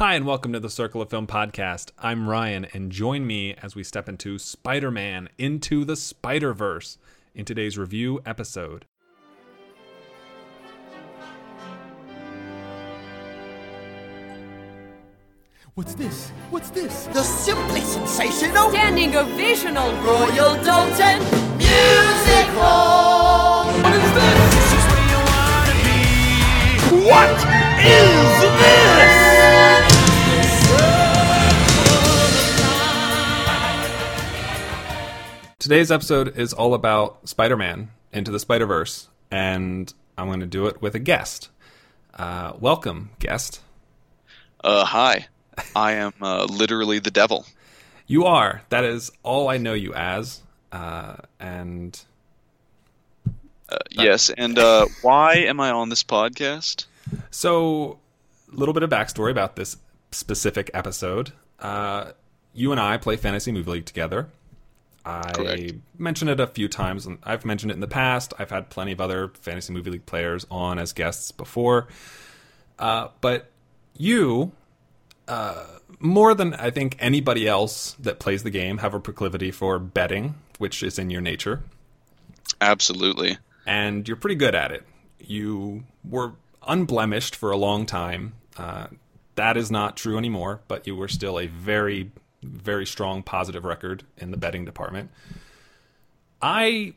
Hi, and welcome to the Circle of Film podcast. I'm Ryan, and join me as we step into Spider Man Into the Spider Verse in today's review episode. What's this? What's this? The simply sensational Standing ovational Royal Dalton Musical! What is this? This is where you wanna be. What is this? Today's episode is all about Spider Man Into the Spider Verse, and I'm going to do it with a guest. Uh, welcome, guest. Uh, hi. I am uh, literally the devil. You are. That is all I know you as. Uh, and Uh, yes, and uh, why am I on this podcast? So, a little bit of backstory about this specific episode. Uh, you and I play Fantasy Movie League together. I Correct. mentioned it a few times, and I've mentioned it in the past. I've had plenty of other Fantasy Movie League players on as guests before. Uh, but you, uh, more than I think anybody else that plays the game, have a proclivity for betting, which is in your nature Absolutely. and you're pretty good at it. You were unblemished for a long time. Uh, that is not true anymore, but you were still a very, very strong positive record in the betting department. I,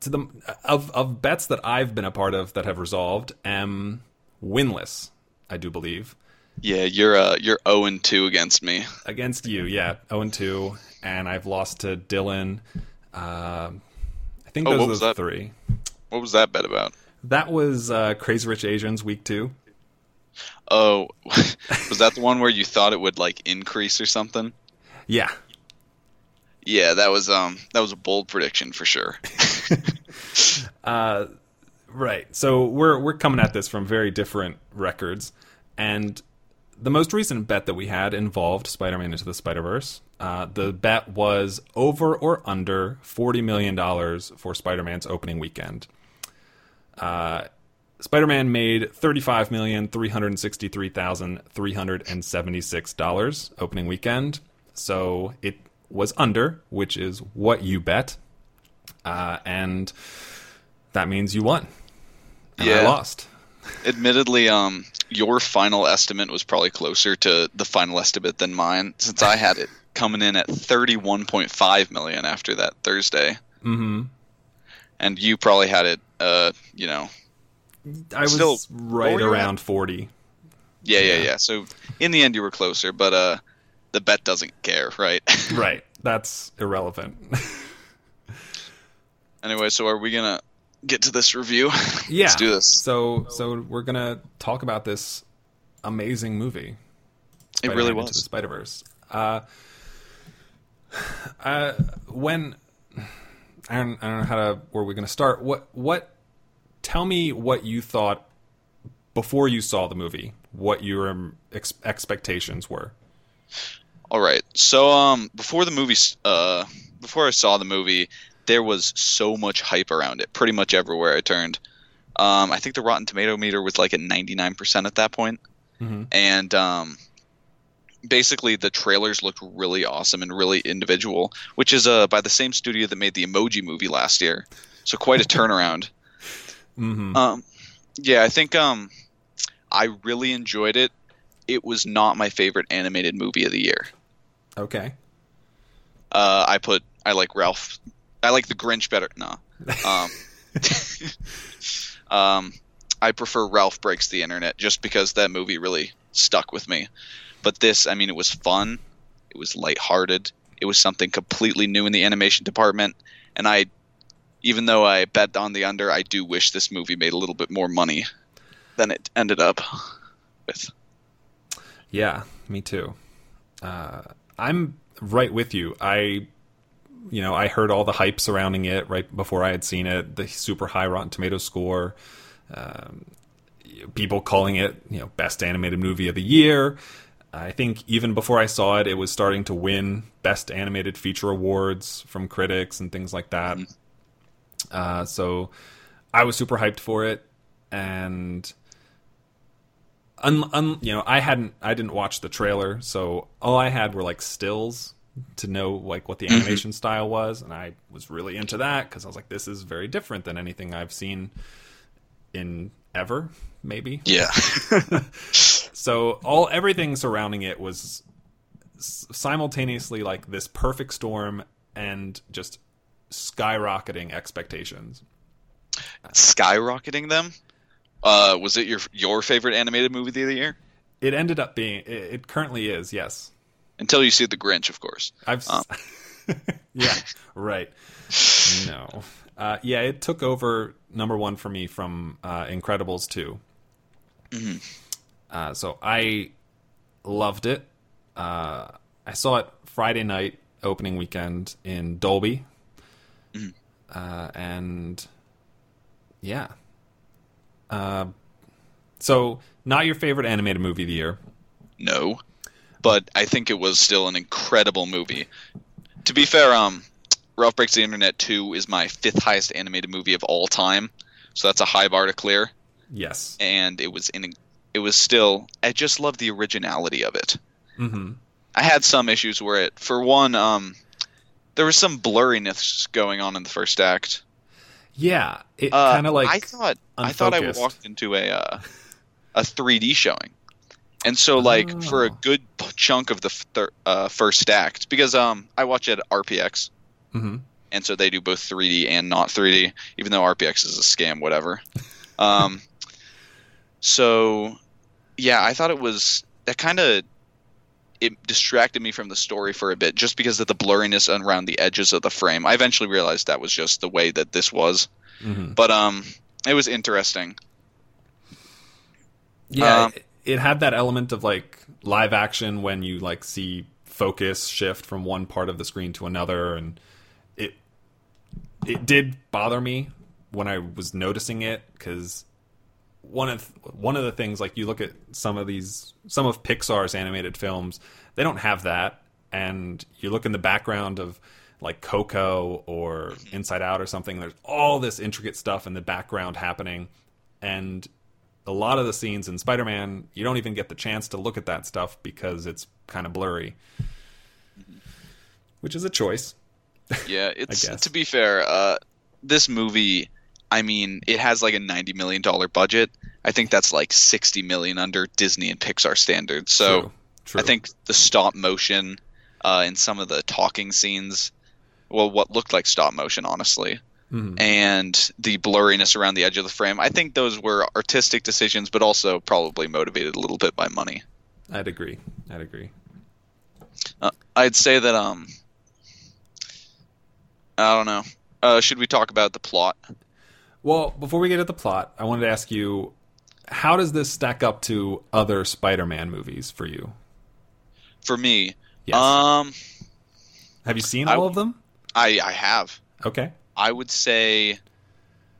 to the of of bets that I've been a part of that have resolved, am winless. I do believe Yeah, you're uh, you're zero and two against me. against you. Yeah, zero and two, and I've lost to Dylan. Uh, I think Oh, those what are was the that? three. What was that bet about? That was uh, Crazy Rich Asians week two. Oh, was that the one where you thought it would like increase or something? Yeah, Yeah, that was um that was a bold prediction for sure. Uh, right. So we're we're coming at this from very different records, and the most recent bet that we had involved Spider-Man into the Spider-Verse. Uh, the bet was over or under forty million dollars for Spider-Man's opening weekend. Uh, Spider-Man made thirty-five million three hundred sixty-three thousand three hundred and seventy-six dollars opening weekend. So it was under, which is what you bet, uh, and that means you won. And I Yeah. lost. Admittedly, um, your final estimate was probably closer to the final estimate than mine, since I had it coming in at thirty-one point five million after that Thursday, Mm-hmm. and you probably had it, uh, you know, I was Still, right around forty. Yeah, yeah, Yeah. yeah. So in the end, you were closer, but uh, the bet doesn't care, right? Right. That's irrelevant. anyway, so are we gonna get to this review? yeah. Let's do this. So so we're gonna talk about this amazing movie. It really Spider-Man Into the was. Spider Verse. Uh, uh, when I don't, I don't know how to where we're gonna start. What what? Tell me what you thought before you saw the movie. What your um, ex- expectations were. All right. So um, before the movie, uh, before I saw the movie, there was so much hype around it. Pretty much everywhere I turned. Um, I think the Rotten Tomato meter was like at ninety nine percent at that point, Mhm. and um, basically the trailers looked really awesome and really individual, which is uh by the same studio that made the Emoji Movie last year. So quite a turnaround. Mm-hmm. Um, yeah, I think um, I really enjoyed it. It was not my favorite animated movie of the year. okay. Uh, I put I like Ralph. I like the Grinch better. No. Um, um, I prefer Ralph Breaks the Internet just because that movie really stuck with me. But this, I mean, it was fun. It was lighthearted. It was something completely new in the animation department, and I, even though I bet on the under, I do wish this movie made a little bit more money than it ended up with. Yeah, me too. Uh, I'm right with you. I, you know, I heard all the hype surrounding it right before I had seen it. The super high Rotten Tomato score, um, people calling it, you know, best animated movie of the year. I think even before I saw it, it was starting to win best animated feature awards from critics and things like that. Uh, so I was super hyped for it, and un, un, you know, I hadn't, I didn't watch the trailer, so all I had were like stills to know like what the animation style was, and I was really into that because I was like, this is very different than anything I've seen in ever, maybe. Yeah. So all everything surrounding it was simultaneously like this perfect storm and just skyrocketing expectations. Skyrocketing them. Uh, was it your your favorite animated movie of the year? It ended up being, it, it currently is, yes. Until you see The Grinch, of course. I've, s- yeah, right. No, uh, yeah, it took over number one for me from uh, Incredibles 2 Uh, so I loved it. Uh, I saw it Friday night opening weekend in Dolby, uh, and yeah. Uh, so not your favorite animated movie of the year. No, but I think it was still an incredible movie. To be fair, um, Ralph Breaks the Internet 2 is my fifth highest animated movie of all time, so that's a high bar to clear. Yes. And it was in, it was still. I just love the originality of it. hmm I had some issues where it, for one, um, there was some blurriness going on in the first act. Yeah, it Uh, kind of like I thought I thought I walked into a uh, a 3D showing, and so like for a Oh. good chunk of the thir- uh, first act, because um I watch it at RPX, Mhm. and so they do both 3D and not 3D, even though RPX is a scam, whatever. um, so yeah, I thought it was that kind of it distracted me from the story for a bit just because of the blurriness around the edges of the frame. I eventually realized that was just the way that this was. Mhm. But um it was interesting. Yeah, Um, it, it had that element of like live action when you like see focus shift from one part of the screen to another, and it it did bother me when I was noticing it because one of one of the things like you look at some of these some of Pixar's animated films, they don't have that, and you look in the background of like Coco or Inside Out or something. There's all this intricate stuff in the background happening, and a lot of the scenes in Spider-Man, you don't even get the chance to look at that stuff because it's kind of blurry, which is a choice. Yeah, it's to be fair, uh this movie I mean, it has like a 90 million dollar budget. I think that's like 60 million under Disney and Pixar standards. So True. True. I think the stop motion uh in some of the talking scenes well what looked like stop motion honestly Mhm. and the blurriness around the edge of the frame i think those were artistic decisions but also probably motivated a little bit by money I'd agree. I'd agree. uh, i'd say that um i don't know uh, should we talk about the plot Well, before we get at the plot, I wanted to ask you, how does this stack up to other Spider-Man movies for you? for me Yes. um Have you seen I- all of them? i i have Okay. i would say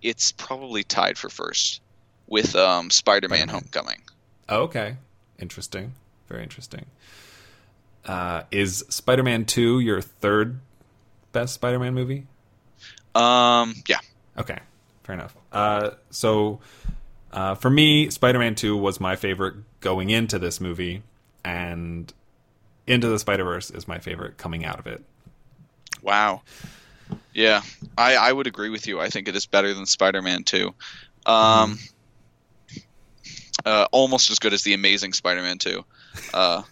it's probably tied for first with um spider-man homecoming Oh, okay. Interesting. Very interesting. Uh, is Spider-Man 2 your third best Spider-Man movie? um yeah Okay, fair enough. Uh, so, uh, for me, Spider-Man Two was my favorite going into this movie, and Into the Spider-Verse is my favorite coming out of it. Wow. Yeah, I, I would agree with you. I think it is better than Spider-Man 2. Um, uh, almost as good as the Amazing Spider-Man 2. Uh,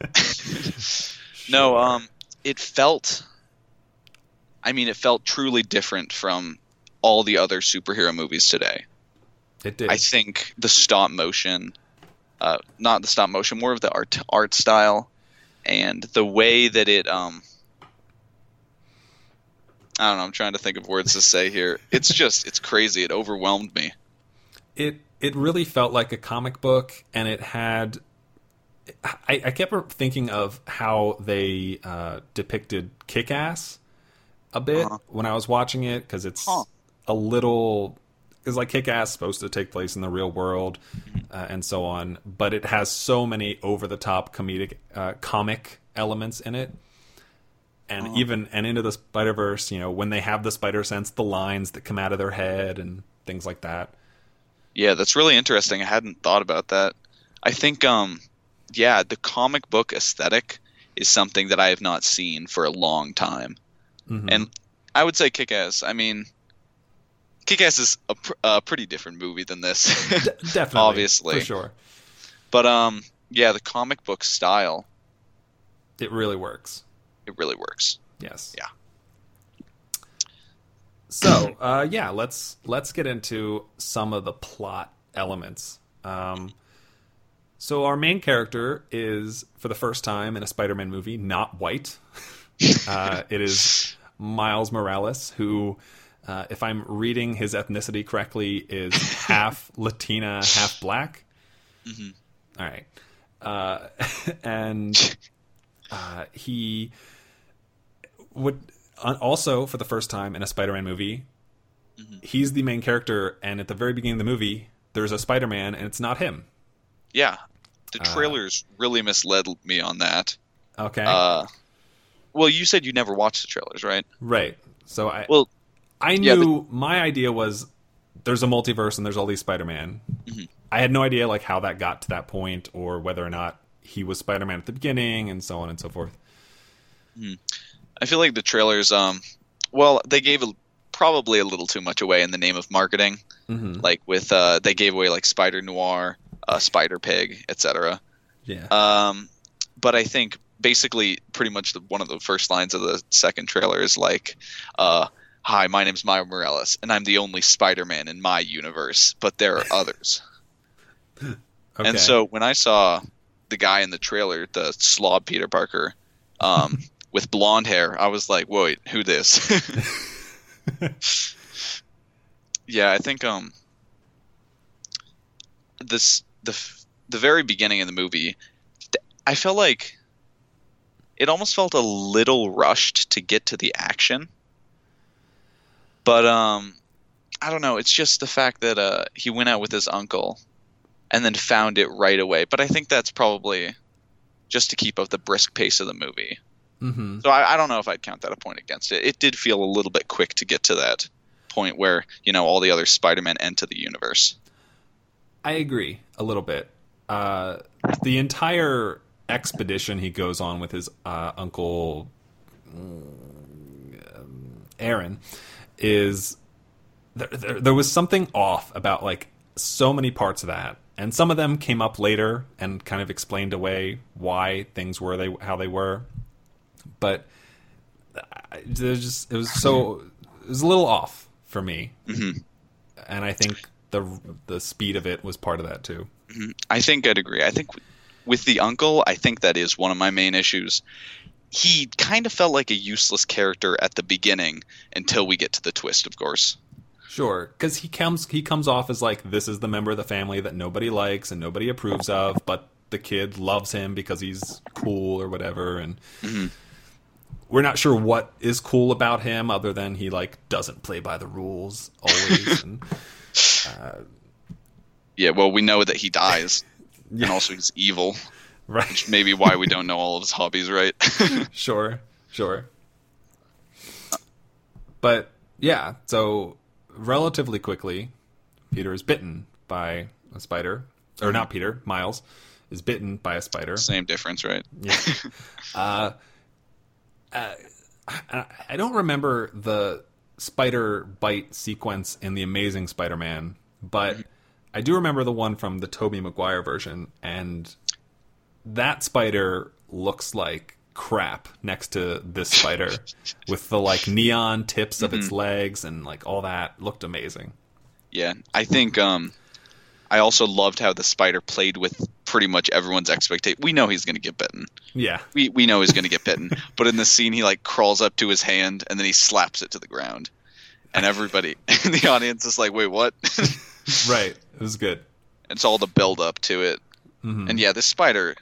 no, um, it felt. I mean, it felt truly different from all the other superhero movies today. It did. I think the stop motion, uh, not the stop motion, more of the art art style, and the way that it. Um, I don't know. I'm trying to think of words to say here. It's just it's crazy. It overwhelmed me. it it really felt like a comic book, and it had. I, I kept thinking of how they uh, depicted Kick-Ass a bit Uh-huh. when I was watching it because it's Huh. A little because like Kick-Ass supposed to take place in the real world uh, and so on, but it has so many over-the-top comedic uh, comic elements in it. And even and into the Spider Verse, you know, when they have the spider sense, the lines that come out of their head and things like that. Yeah, that's really interesting. I hadn't thought about that. I think um yeah, the comic book aesthetic is something that I have not seen for a long time. Mhm. And I would say Kick Ass. I mean, Kick Ass is a, pr- a pretty different movie than this. De- definitely, obviously. for sure, but um yeah, the comic book style, it really works. it really works. Yes. Yeah. So, uh, yeah, let's let's get into some of the plot elements. Um, so our main character is, for the first time in a Spider-Man movie, not white. uh, it is Miles Morales, who, uh, if I'm reading his ethnicity correctly, is half Latina, half black. All right, uh, and uh, he would uh, also for the first time in a Spider-Man movie, he's the main character, and at the very beginning of the movie, there's a Spider-Man, and it's not him. Yeah. The Uh, trailers really misled me on that. Okay, Uh well, you said you never watched the trailers, right? right. So I Well, I yeah, knew my idea was there's a multiverse and there's all these Spider-Man. Mm-hmm. I had no idea like how that got to that point or whether or not he was Spider-Man at the beginning and so on and so forth. I feel like the trailers um well, they gave a, probably a little too much away in the name of marketing. Mhm. Like with uh they gave away like Spider Noir, uh Spider Pig, etc. Yeah. Um, but I think basically pretty much the, one of the first lines of the second trailer is like, uh, "Hi, my name's Miles Morales, and I'm the only Spider-Man in my universe, but there are others." okay. And so when I saw the guy in the trailer, the slob Peter Parker, um, with blonde hair, I was like, "Wait, who this?" yeah, I think um, this the the very beginning of the movie, I felt like it almost felt a little rushed to get to the action. But um, I don't know. It's just the fact that uh, he went out with his uncle and then found it right away. But I think that's probably just to keep up the brisk pace of the movie. Mhm. So I, I don't know if I'd count that a point against it. It did feel a little bit quick to get to that point where you know all the other Spider-Man enter the universe. I agree a little bit. Uh, the entire expedition he goes on with his uh, uncle mm, um, Aaron is there, there, there was something off about like so many parts of that, and some of them came up later and kind of explained away why things were they how they were, but I- there's just it was so it was a little off for me, Mhm. and I think the the speed of it was part of that too. I think I'd agree. I think with the uncle, I think that is one of my main issues. He kind of felt like a useless character at the beginning until we get to the twist, of course. Sure, because he comes he comes off as like this is the member of the family that nobody likes and nobody approves of, but the kid loves him because he's cool or whatever, and mm-hmm. we're not sure what is cool about him other than he like doesn't play by the rules always. and, uh, Yeah, well, we know that he dies, Yeah. and also he's evil, right? which may be why we don't know all of his hobbies, right? Sure, sure. But yeah, so relatively quickly, Peter is bitten by a spider, or not Peter, Miles is bitten by a spider. Same difference, right? Yeah. uh, uh, I, I don't remember the spider bite sequence in the Amazing Spider-Man, but I do remember the one from the Tobey Maguire version, and that spider looks like crap next to this spider with the like neon tips of its legs and like all that looked amazing. Yeah, I think um, I also loved how the spider played with pretty much everyone's expectation. We know he's going to get bitten. Yeah. We we know he's going to get bitten. but in the scene, he like crawls up to his hand and then he slaps it to the ground, and everybody in the audience is like, "Wait, what?" Right. It was good. it's all the build up to it. Mhm. And yeah, this spider,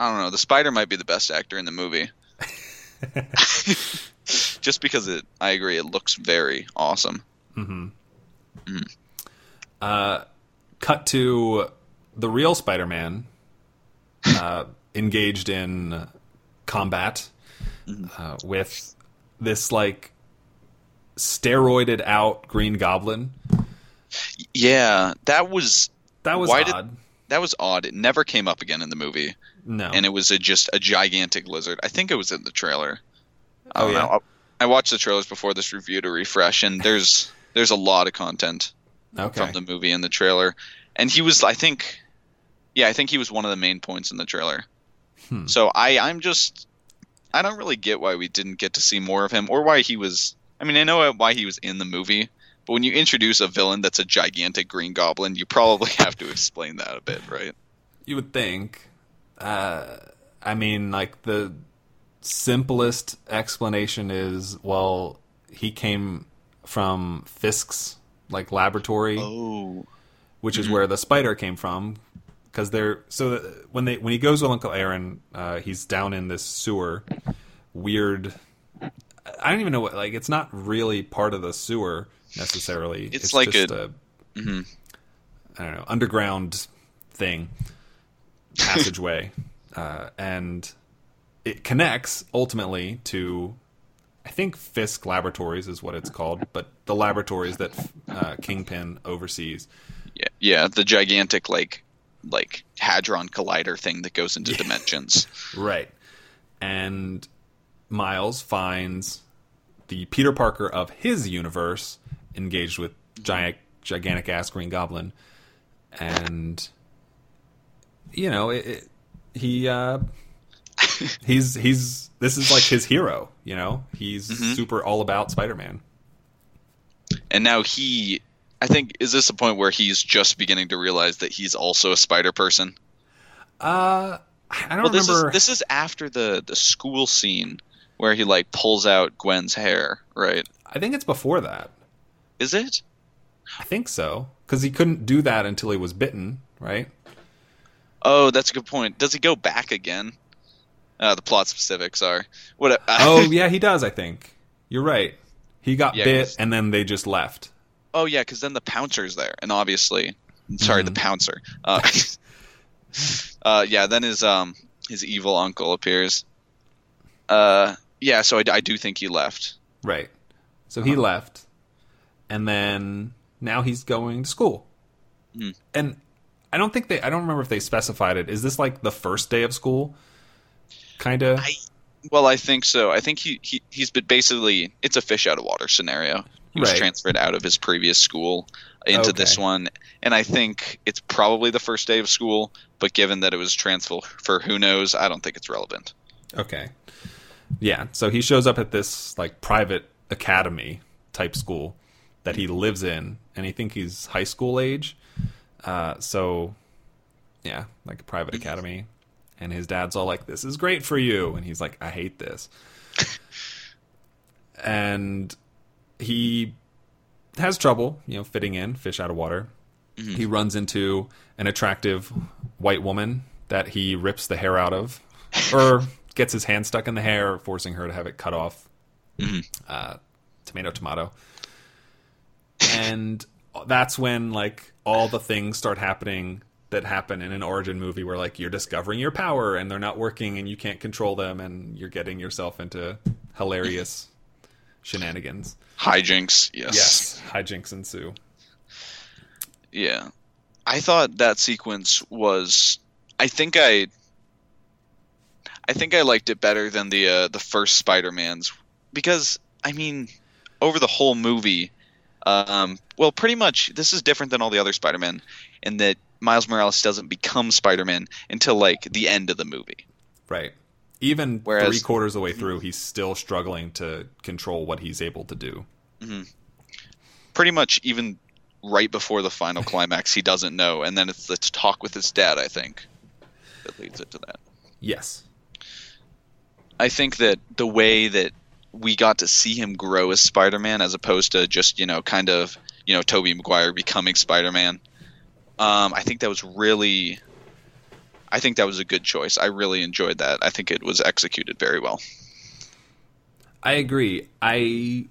I don't know, the spider might be the best actor in the movie. Just because it, I agree, it looks very awesome. Mm-hmm. Uh, cut to the real Spider-Man uh, engaged in combat uh, with this like steroided out Green Goblin. Yeah, that was That was Why did- odd. that was odd. It never came up again in the movie, No. and it was a, just a gigantic lizard. I think it was in the trailer. I Oh, don't yeah? know. I watched the trailers before this review to refresh, and there's there's a lot of content okay. from the movie in the trailer, and he was I think, yeah, I think he was one of the main points in the trailer. Hmm. So I I'm just I don't really get why we didn't get to see more of him, or why he was. I mean, I know why he was in the movie, but when you introduce a villain that's a gigantic Green Goblin, you probably have to explain that a bit, right? You would think. Uh, I mean, like the simplest explanation is, well, he came from Fisk's like laboratory, Oh, which is where the spider came from. Because they're so when they when he goes with Uncle Aaron, uh, he's down in this sewer, weird. I don't even know what like it's not really part of the sewer necessarily. It's like just a- mhm. I don't know underground thing passageway, uh, and it connects ultimately to I think Fisk Laboratories is what it's called, but the laboratories that uh, Kingpin oversees. yeah, yeah, the gigantic like like hadron collider thing that goes into dimensions. Right. And Miles finds the Peter Parker of his universe engaged with giant gigantic ass green goblin and you know it, it, he uh he's he's this is like his hero you know? He's super all about spider-man. And now he i think is this a point where he's just beginning to realize that he's also a spider person? Uh i don't well this remember. is this is after the the school scene where he like pulls out gwen's hair right? I think it's before that. Is it? I think so because he couldn't do that until he was bitten right oh that's a good point. Does he go back again? Uh, the plot specifics are. What oh yeah he does i think. You're right. He got Yeah, bit and then they just left. Oh yeah because then the pouncer's there and obviously sorry the pouncer. Uh, uh, yeah then his um his evil uncle appears. Uh yeah so i, I do think he left. Right. So he left and then now he's going to school. Hmm. and i don't think they i don't remember if they specified it is this like the first day of school kind of I- Well, I think so. I think he, he he's been basically it's a fish out of water scenario. He was Right. transferred out of his previous school into this one, and I think it's probably the first day of school. But given that it was transfer for who knows, I don't think it's relevant. Okay. Yeah, so he shows up at this like private academy type school that he lives in, and he think he's high school age. Uh, so, yeah, like a private academy, and his dad's all like, "This is great for you," and he's like, "I hate this," and he has trouble, you know, fitting in, fish out of water. He runs into an attractive white woman that he rips the hair out of, or gets his hand stuck in the hair, forcing her to have it cut off. Uh, tomato, tomato. And that's when like all the things start happening that happen in an origin movie, where like you're discovering your power and they're not working and you can't control them, and you're getting yourself into hilarious shenanigans. Hijinks, yes. Yes, hijinks ensue. Yeah. I thought that sequence was I think I I think I liked it better than the uh, the first Spider-Man's because I mean over the whole movie um well pretty much this is different than all the other Spider-Man in that Miles Morales doesn't become Spider-Man until like the end of the movie. Right. Even Whereas- three quarters of the way through, he's still struggling to control what he's able to do. Pretty much even right before the final climax he doesn't know and then it's the talk with his dad I think that leads it to that. Yes. I think that the way that we got to see him grow as Spider-Man, as opposed to just you know kind of you know Tobey Maguire becoming Spider-Man, um, I think that was really, I think that was a good choice. I really enjoyed that. I think it was executed very well. I agree. I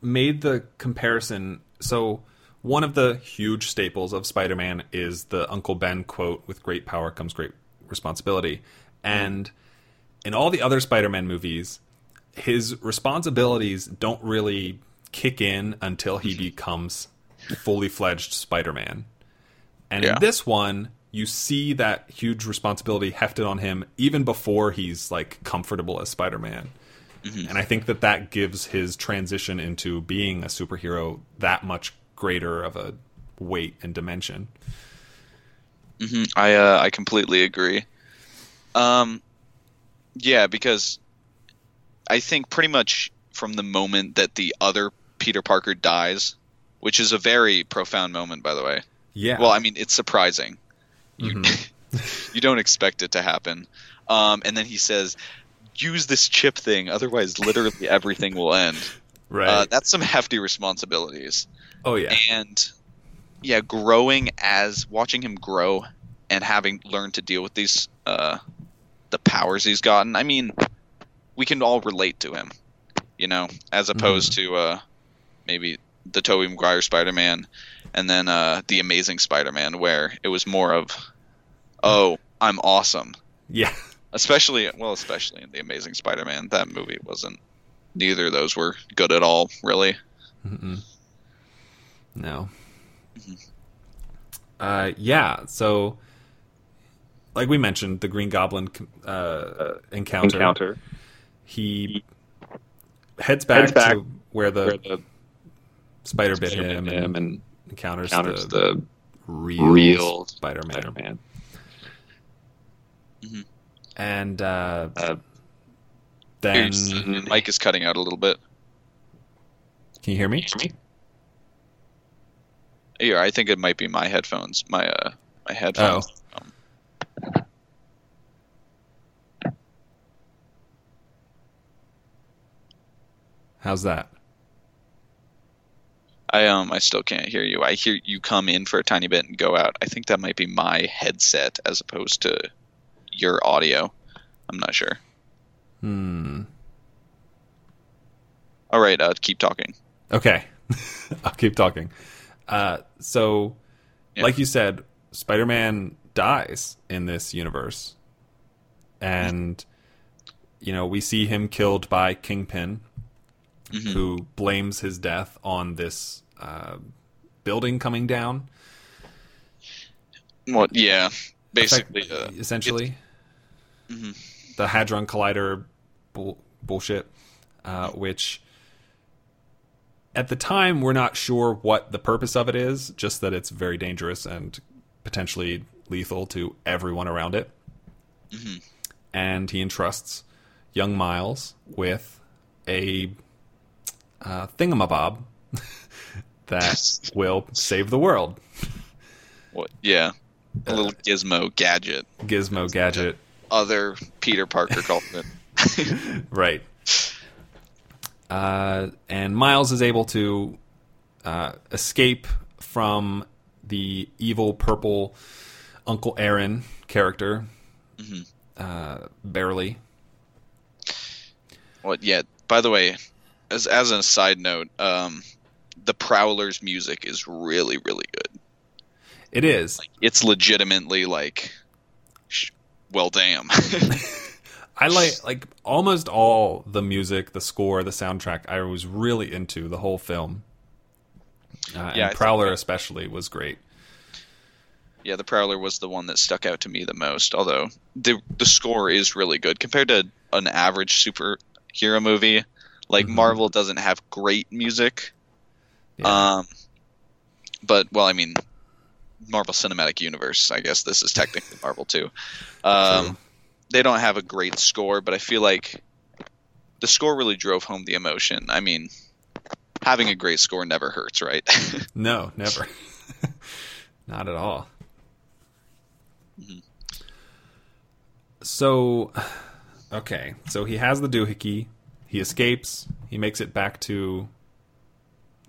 made the comparison. So, one of the huge staples of Spider Man is the Uncle Ben quote with great power comes great responsibility. And in all the other Spider Man movies, his responsibilities don't really kick in until he becomes fully fledged Spider Man. And Yeah. in this one, you see that huge responsibility hefted on him even before he's like comfortable as Spider-Man. And I think that that gives his transition into being a superhero that much greater of a weight and dimension. I uh, I completely agree. Um, yeah, because I think pretty much from the moment that the other Peter Parker dies, which is a very profound moment, by the way. Yeah. Well, I mean, it's surprising. You, you don't expect it to happen. Um, and then he says, "Use this chip thing, otherwise, literally everything will end." right. Uh, that's some hefty responsibilities. oh yeah. and yeah, growing as watching him grow and having learned to deal with these uh, the powers he's gotten. I mean, we can all relate to him, you know, as opposed to uh, maybe the Tobey Maguire Spider-Man and then uh, the Amazing Spider-Man, where it was more of, oh, I'm awesome. Yeah. Especially, well, especially in the Amazing Spider-Man, that movie wasn't. Neither of those were good at all, really. No. Uh, yeah. So, like we mentioned, the Green Goblin uh, encounter. encounter He heads back, Heads back to where the, where the spider bit Spider-Man him, him and, and encounters, encounters the, the real, real Spider-Man. Spider-Man. And uh, Uh, then, Your mic is cutting out a little bit. can you hear me? hear me? Yeah, I think it might be my headphones. My uh, my headphones. Um, How's that? I um, I still can't hear you. I hear you come in for a tiny bit and go out. I think that might be my headset as opposed to your audio. I'm not sure. Hmm. All right, uh, keep talking. Okay, I'll keep talking. Uh, so, Yeah. like you said, Spider-Man dies in this universe, and you know we see him killed by Kingpin, who blames his death on this uh, building coming down. What? Yeah, basically. Uh, essentially, the Hadron Collider bull- bullshit, uh, which at the time we're not sure what the purpose of it is, just that it's very dangerous and potentially lethal to everyone around it. And he entrusts young Miles with a uh, thingamabob that will save the world. what? Yeah, a little gizmo gadget. Gizmo gadget, Other Peter Parker called it. right? Uh, and Miles is able to uh, escape from the evil purple Uncle Aaron character, uh, barely. What? Yeah. By the way, as as a side note, um, the Prowler's music is really really good. It is. It's legitimately like, sh- well, damn. I like like almost all the music, the score, the soundtrack. I was really into the whole film. Uh, I and Prowler that- especially was great. yeah, the Prowler was the one that stuck out to me the most. Although the the score is really good compared to an average superhero movie. Like Marvel doesn't have great music. Yeah. Um, but well, I mean, Marvel Cinematic Universe. I guess this is technically Marvel too. Um, they don't have a great score, but I feel like the score really drove home the emotion. I mean, having a great score never hurts, right? No, never. Not at all. So, okay. So he has the doohickey. He escapes. He makes it back to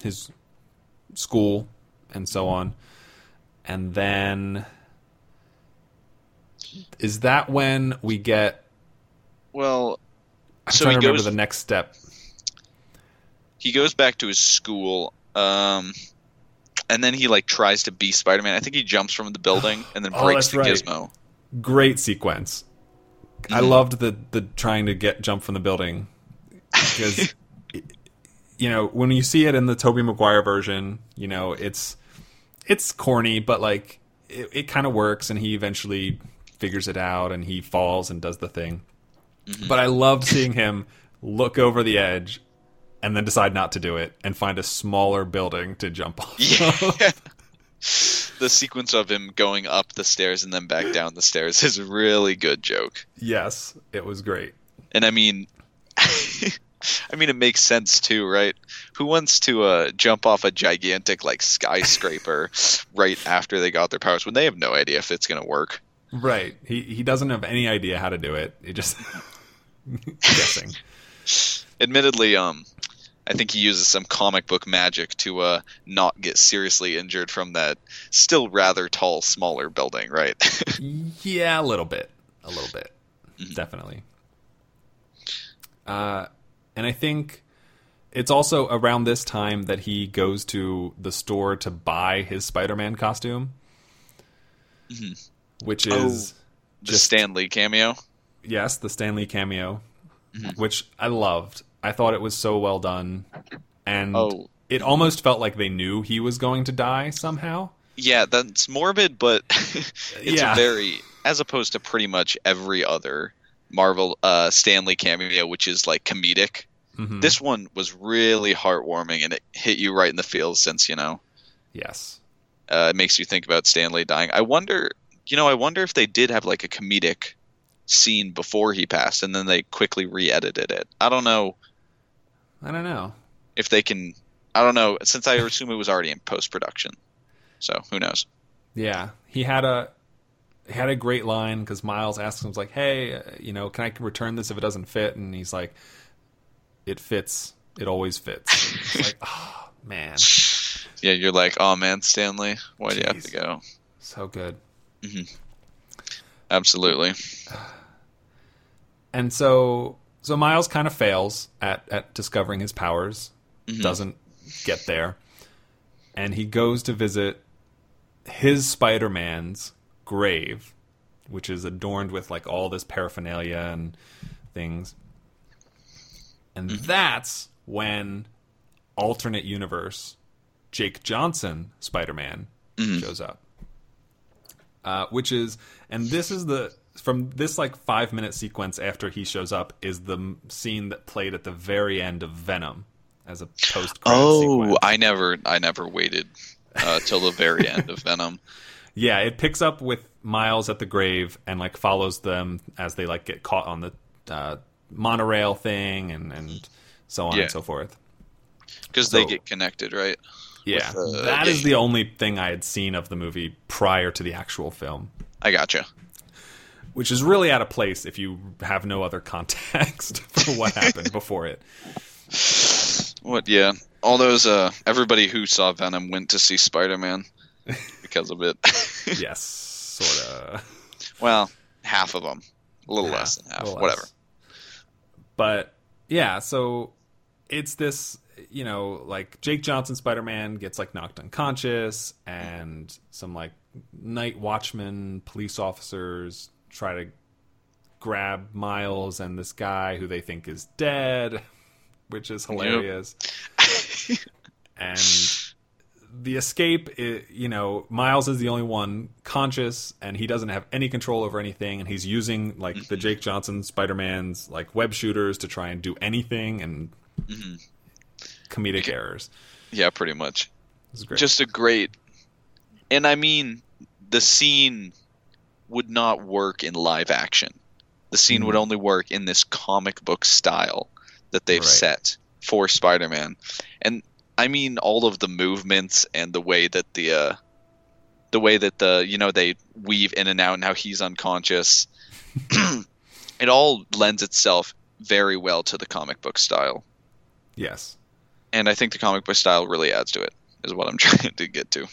his school and so on. And then. Is that when we get. well, I'm So trying to remember goes- the next step. he goes back to his school, um, and then he like tries to be Spider-Man. I think he jumps from the building and then Oh, breaks the right. gizmo. Great sequence. I Mm-hmm. loved the the trying to get jump from the building because you know when you see it in the Tobey Maguire version, you know it's it's corny, but like it, it kind of works, and he eventually figures it out, and he falls and does the thing. Mm-hmm. But I loved seeing him look over the edge and then decide not to do it and find a smaller building to jump off. Yeah. the sequence of him going up the stairs and then back down the stairs is a really good joke. yes, it was great. And I mean, I mean, it makes sense too, right? Who wants to uh, jump off a gigantic like skyscraper right after they got their powers when they have no idea if it's gonna work? Right. He he doesn't have any idea how to do it. He just guessing. Admittedly, um, I think he uses some comic book magic to uh not get seriously injured from that still rather tall, smaller building, right? Yeah, a little bit. A little bit. Definitely. Uh, and I think it's also around this time that he goes to the store to buy his Spider Man costume, mm-hmm. which oh, is the just Stan Lee cameo. yes, the Stan Lee cameo, mm-hmm. which I loved. I thought it was so well done, and Oh. it almost felt like they knew he was going to die somehow. Yeah, that's morbid, but it's Yeah. very as opposed to pretty much every other Marvel uh, Stan Lee cameo, which is like comedic. Mhm. This one was really heartwarming, and it hit you right in the feels. Since you know, Yes. uh, it makes you think about Stan Lee dying. I wonder, you know, I wonder if they did have like a comedic scene before he passed, and then they quickly re-edited it. I don't know I don't know. if they can. I don't know since I assume it was already in post production. So who knows? Yeah, he had a had a great line because Miles asks him, like, "Hey, uh, you know, can I return this if it doesn't fit?" And he's like, "It fits. It always fits." It's like, oh man, Yeah, you're like, oh man, Stan Lee, why do you have to go? so good. Mm-hmm. Absolutely. And so, so Miles kind of fails at at discovering his powers. Mm-hmm. Doesn't get there, and he goes to visit his Spider Man's grave, which is adorned with like all this paraphernalia and things. And that's when alternate universe Jake Johnson Spider Man shows up. Uh, which is, and this is the from this like five minute sequence after he shows up is the m- scene that played at the very end of Venom as a post. Oh, sequence. I never, I never waited uh, till the very end of Venom. Yeah, it picks up with Miles at the grave and like follows them as they like get caught on the uh, monorail thing and and so on Yeah. and so forth. Because they get connected, right? Yeah, With, uh, that is the only thing I had seen of the movie prior to the actual film, I gotcha. which is really out of place if you have no other context for what happened before it. What? Yeah, all those. Uh, everybody who saw Venom went to see Spider Man because of it. Yes, sort of. well, half of them, a little less than half. Whatever. But yeah, so it's this, you know, like Jake Johnson Spider Man gets like knocked unconscious, and some like night watchmen, police officers try to grab Miles and this guy who they think is dead, which is hilarious. and the escape, i you know, Miles is the only one conscious, and he doesn't have any control over anything, and he's using like the Jake Johnson Spider Man's like web shooters to try and do anything, and mm-hmm. comedic errors. Yeah, pretty much. This is great. Just a great, and I mean, the scene would not work in live action. The scene would mm-hmm. only work in this comic book style that they've Right. set for Spider-Man, and I mean all of the movements and the way that the uh, the way that the you know they weave in and out and how he's unconscious. it all lends itself very well to the comic book style, yes. and I think the comic book style really adds to it. Is what I'm trying to get to.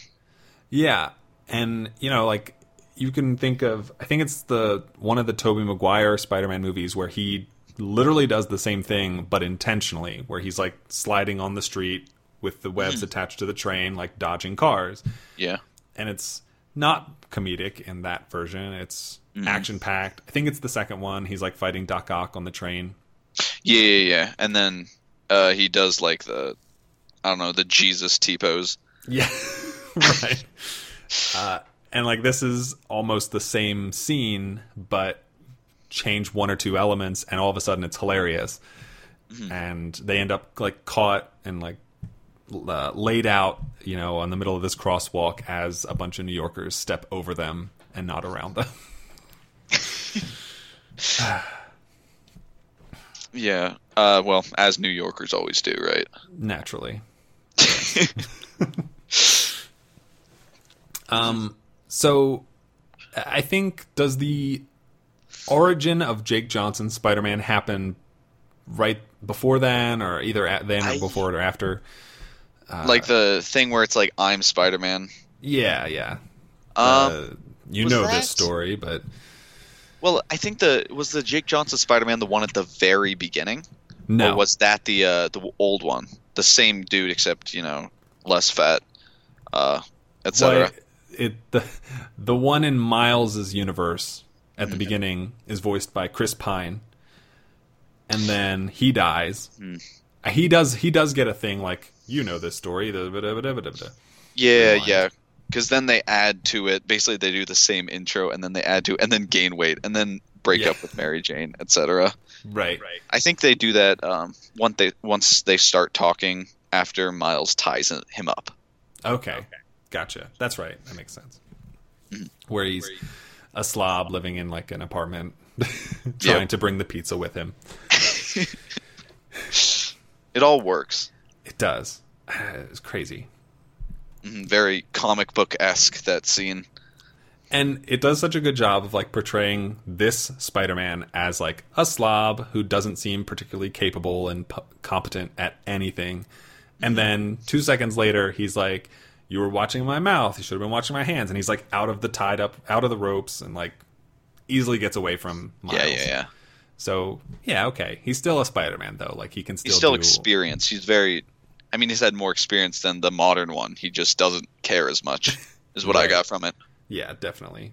Yeah, and you know, like you can think of, I think it's the one of the Tobey Maguire Spider-Man movies where he literally does the same thing, but intentionally, where he's like sliding on the street with the webs attached to the train, like dodging cars, Yeah. and it's not comedic in that version. It's action packed. I think it's the second one. He's like fighting Doc Ock on the train. Yeah, yeah, yeah. And then uh, he does like the, I don't know, the Jesus T pose. Yeah, right. Uh, and like this is almost the same scene, but change one or two elements, and all of a sudden it's hilarious. And they end up like caught and like uh, laid out, you know, on the middle of this crosswalk as a bunch of New Yorkers step over them and not around them. Yeah. Uh, well, as New Yorkers always do, right? naturally. um. So, I think does the origin of Jake Johnson's Spider-Man happen right before then, or either at then or I- before it or after? Like the thing where it's like I'm Spider-Man. Yeah, yeah. Um, Uh, you know that- this story, but well, I think the was the Jake Johnson Spider-Man the one at the very beginning, no. or was that the uh, the old one, the same dude except you know less fat, uh, etc. What- it the the one in Miles's universe at Mm-hmm. the beginning is voiced by Chris Pine, and then he dies. Uh, He does he does get a thing like you know this story. Yeah, yeah. Because then they add to it. Basically, they do the same intro, and then they add to, and then gain weight, and then break Yeah. up with Mary Jane, etc. Right. Right. I think they do that um, once they once they start talking after Miles ties him up. Okay. Gotcha. That's right. That makes sense. Mm-hmm. Where he's a slob living in like an apartment, trying Yep. to bring the pizza with him. It all works. It does. It's crazy. Mhm, Very comic book esque that scene. and it does such a good job of like portraying this spider-man as like a slob who doesn't seem particularly capable and p- competent at anything and then two seconds later he's like you were watching my mouth you should have been watching my hands and he's like out of the tied up out of the ropes and like easily gets away from Miles. Yeah, yeah, yeah. so yeah okay he's still a spider-man though like he can still He's still do experienced. He's very. I mean, he's had more experience than the modern one. He just doesn't care as much. Is what I got from it. Yeah, definitely.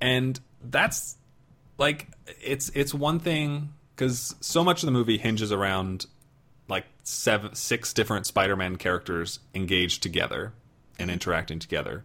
And that's like it's it's one thing cuz so much of the movie hinges around like seven six different Spider-Man characters engaged together and interacting together.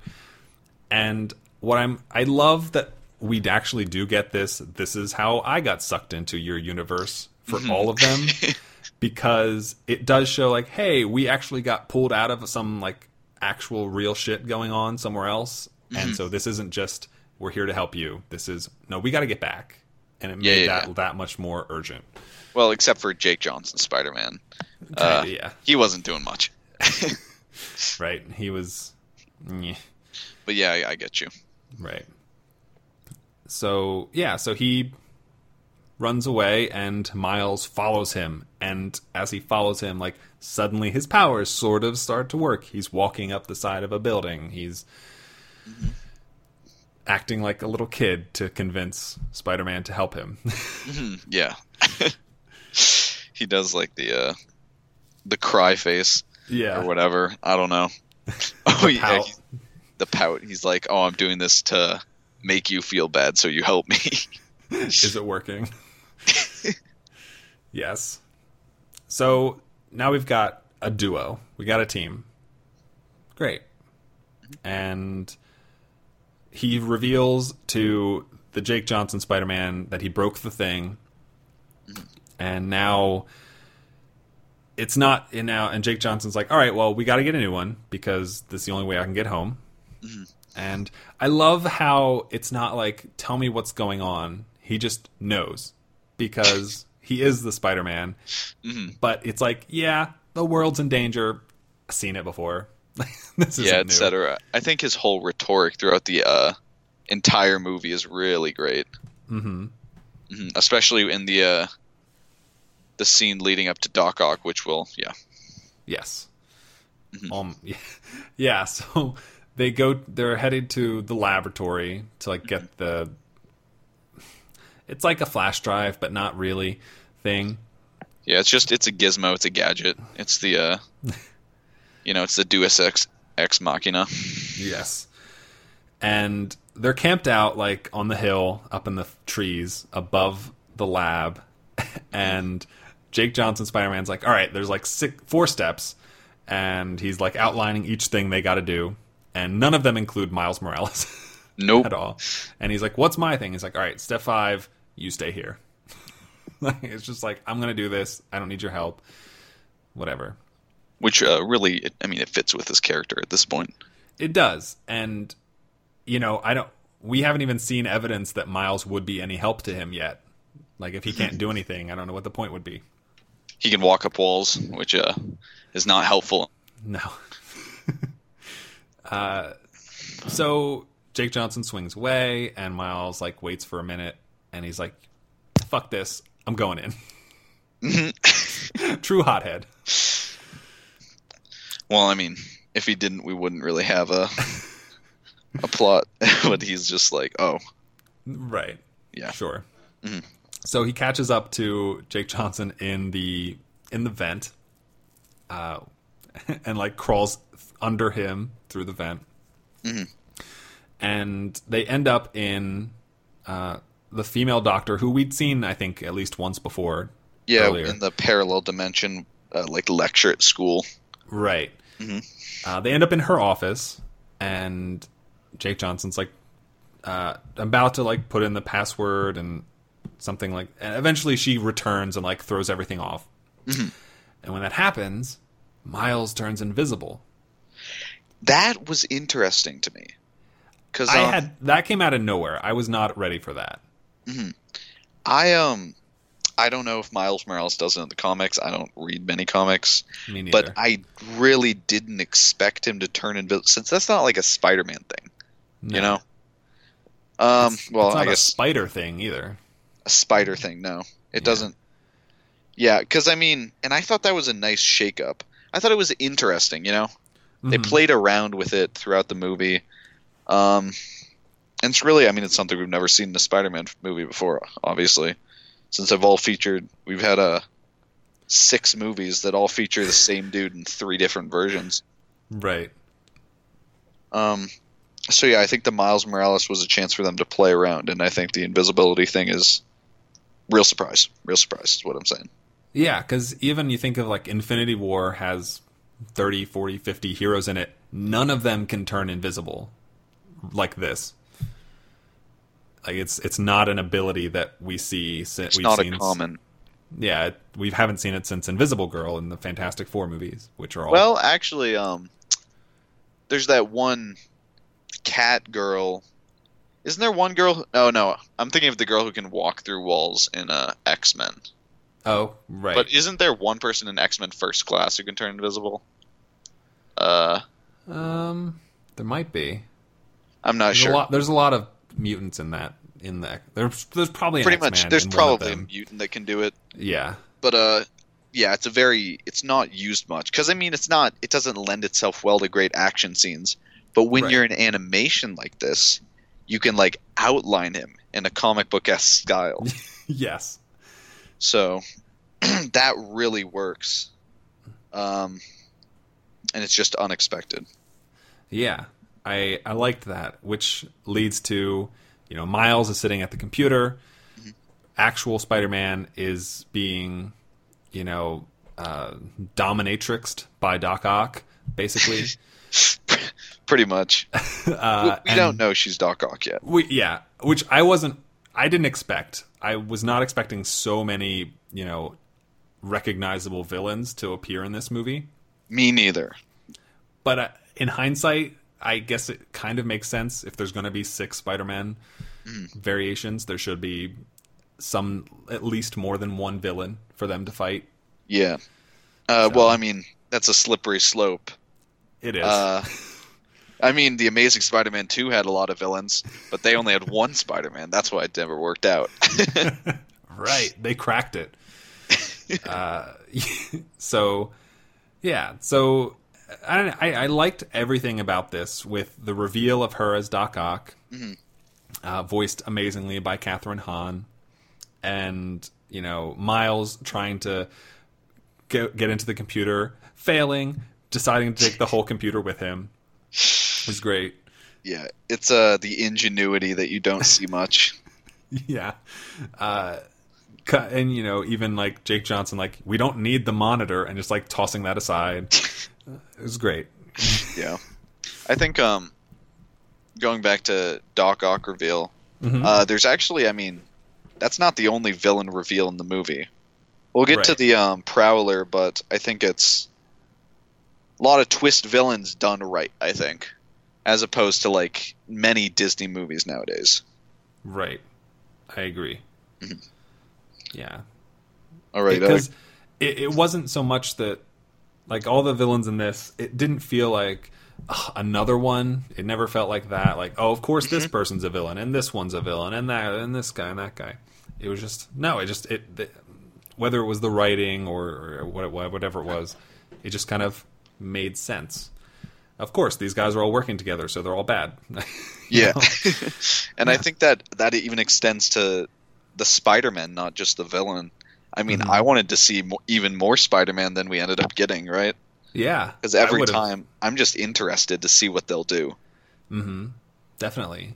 And what I'm I love that we actually do get this this is how I got sucked into your universe for mm-hmm. all of them because it does show like hey we actually got pulled out of some like actual real shit going on somewhere else. And mm-hmm. so this isn't just we're here to help you. This is no we got to get back. And it Yeah, made yeah, that yeah. that much more urgent. Well, except for Jake Johnson, Spider Man. Kinda, uh, yeah. He wasn't doing much. right. He was But yeah, I, I get you. right. So yeah so he runs away and miles follows him and as he follows him like suddenly his powers sort of start to work he's walking up the side of a building he's acting like a little kid to convince spider-man to help him Yeah. he does like the uh the cry face yeah or whatever. I don't know. Oh yeah, pout. he- the pout. He's like, "Oh, I'm doing this to make you feel bad, so you help me." Is it working? yes. So now we've got a duo. We got a team. Great. And he reveals to the Jake Johnson Spider Man that he broke the thing. And now it's not and now and Jake Johnson's like, all right, well, we got to get a new one because this is the only way I can get home. Mm-hmm. And I love how it's not like tell me what's going on. He just knows because he is the Spider-Man. But it's like, yeah, the world's in danger. I've seen it before. this yeah, etc. I think his whole rhetoric throughout the uh, entire movie is really great. Mm-hmm. Especially in the uh, the scene leading up to Doc Ock, which will yeah. Yes. Mm-hmm. Um. Yeah, yeah. So they go. They're headed to the laboratory to like get the. It's like a flash drive, but not really. Thing. Yeah, it's just it's a gizmo, it's a gadget. It's the uh you know, it's the Deus Ex Ex Machina. Yes. And they're camped out like on the hill up in the trees above the lab. And Jake Johnson Spider Man's like, all right, there's like six, four steps. And he's like outlining each thing they got to do. and none of them include Miles Morales Nope. at all. And he's like, "What's my thing?" He's like, "All right, step five, you stay here." like, it's just like I'm gonna do this. I don't need your help. Whatever. Which uh, really, I mean, it fits with his character at this point. It does, and you know, I don't. We haven't even seen evidence that Miles would be any help to him yet. Like, if he can't do anything, I don't know what the point would be. He can walk up walls, which uh, is not helpful. No. uh, so Jake Johnson swings away, and Miles like waits for a minute, and he's like, "Fuck this, I'm going in." Mm-hmm. True hothead. Well, I mean, if he didn't, we wouldn't really have a a plot. but he's just like, oh, Right. yeah, Sure. Mm-hmm. So he catches up to Jake Johnson in the in the vent, uh, and like crawls under him through the vent, mm-hmm. And they end up in uh, the female doctor who we'd seen, I think, at least once before. yeah, earlier. in the parallel dimension, uh, like lecture at school. Right. Uh, they end up in her office, and Jake Johnson's like uh, about to like put in the password and something like. And eventually, she returns and like throws everything off. And when that happens, Miles turns invisible. That was interesting to me because I had that came out of nowhere. I was not ready for that. I um I don't know if Miles Morales does it in the comics. I don't read many comics, Me neither. but I really didn't expect him to turn invisible since that's not like a Spider-Man thing, No. you know. Um, well, it's not I a guess spider thing either. a spider thing. No, it Yeah. doesn't. Yeah, because I mean, and I thought that was a nice shakeup. I thought it was interesting. You know, they Mhm. played around with it throughout the movie. Um, and it's really, I mean, it's something we've never seen in a Spider-Man movie before. Obviously, since they've all featured, we've had uh, six movies that all feature the same dude in three different versions. Right. Um, so yeah, I think the Miles Morales was a chance for them to play around, and I think the invisibility thing is real surprise. Real surprise is what I'm saying. Yeah, because even you think of like Infinity War has 30, 40, 50 heroes in it. None of them can turn invisible like this. Like it's it's not an ability that we see. si- It's we've not a seen, common. Yeah, we haven't seen it since Invisible Girl in the Fantastic Four movies, which are all Well, actually, um, there's that one cat girl. Isn't there one girl? Oh no, I'm thinking of the girl who can walk through walls in uh, X Men. oh right. But isn't there one person in X Men First Class who can turn invisible? Uh, um, there might be. I'm not There's sure. a lot. There's a lot of mutants in that. In the there's there's probably Pretty much, there's in one of probably a mutant that can do it. yeah. but uh yeah it's a very it's not used much because i mean it's not it doesn't lend itself well to great action scenes but when Right. you're in animation like this you can like outline him in a comic book esque style Yes. so that really works um and it's just unexpected Yeah, I I liked that, which leads to you know Miles is sitting at the computer. Actual Spider-Man is being you know uh, dominatrixed by Doc Ock, basically. pretty much uh, we and don't know she's doc ock yet We, yeah, which I wasn't. I didn't expect. I was not expecting so many you know recognizable villains to appear in this movie. me neither But uh, in hindsight, I guess it kind of makes sense. If there's going to be six Spider-Man variations, there should be some, at least more than one villain for them to fight. yeah uh, well i mean that's a slippery slope It is Uh, I mean, the Amazing Spider-Man two had a lot of villains, but they only had one Spider-Man. That's why it never worked out. right. They cracked it. uh, so, yeah. So I, I, I liked everything about this with the reveal of her as Doc Ock, uh, voiced amazingly by Kathryn Hahn, and you know Miles trying to get, get into the computer, failing, deciding to take the whole computer with him was great. yeah, it's uh the ingenuity that you don't see much. Yeah. Uh, and you know, even like Jake Johnson, like we don't need the monitor, and just like tossing that aside. It was great. Yeah, I think um, going back to Doc Ock reveal, Mhm. uh, there's actually, I mean, that's not the only villain reveal in the movie. We'll get to the um, Prowler, but I think it's a lot of twist villains done right. I think, as opposed to like many Disney movies nowadays. Right. I agree. Mm-hmm. Yeah. All right, because it, it wasn't so much that like all the villains in this it didn't feel like "Ugh, another one. It never felt like that. Like oh of course Mm-hmm. this person's a villain and this one's a villain and that and this guy and that guy. It was just no it just it the, whether it was the writing or, or what, what- whatever it was it just kind of made sense. Of course these guys are all working together so they're all bad. Yeah, and I think that that even extends to the Spider-Man, not just the villain. I mean, Mhm. I wanted to see mo- even more Spider-Man than we ended up getting, right? yeah Because every time I'm just interested to see what they'll do. mhm, definitely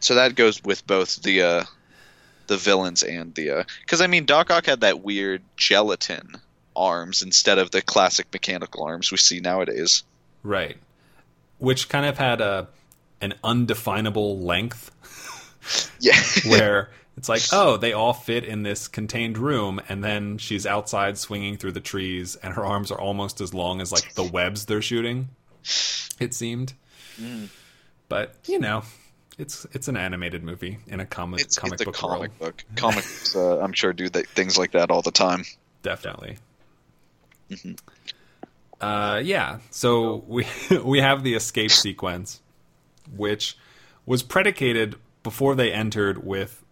So that goes with both the uh, the villains and the because I mean Doc Ock had that weird gelatin arms instead of the classic mechanical arms we see nowadays. Right. Which kind of had a an undefinable length Yeah, where it's like, oh, they all fit in this contained room and then she's outside swinging through the trees and her arms are almost as long as like the webs they're shooting. It seemed. Mm. But, you know, it's it's an animated movie in a comic it's, comic it's a book comic world. book. Comics, uh, I'm sure, do that, things like that all the time. Definitely. Mm-hmm. Uh, yeah. So we we have the escape sequence, which was predicated before they entered with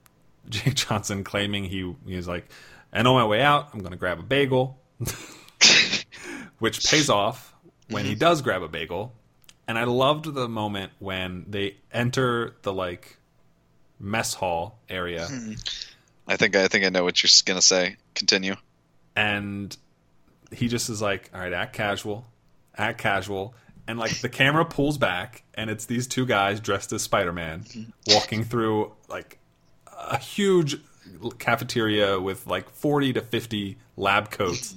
Jake Johnson claiming he he was like, and on my way out, I'm going to grab a bagel, which pays off when he mm-hmm. does grab a bagel. And I loved the moment when they enter the like mess hall area. Hmm. I think I think I know what you're gonna say. Continue. and he just is like, "All right, act casual, act casual," and like the camera pulls back, and it's these two guys dressed as Spider-Man mm-hmm. walking through like a huge cafeteria with like forty to fifty lab coats,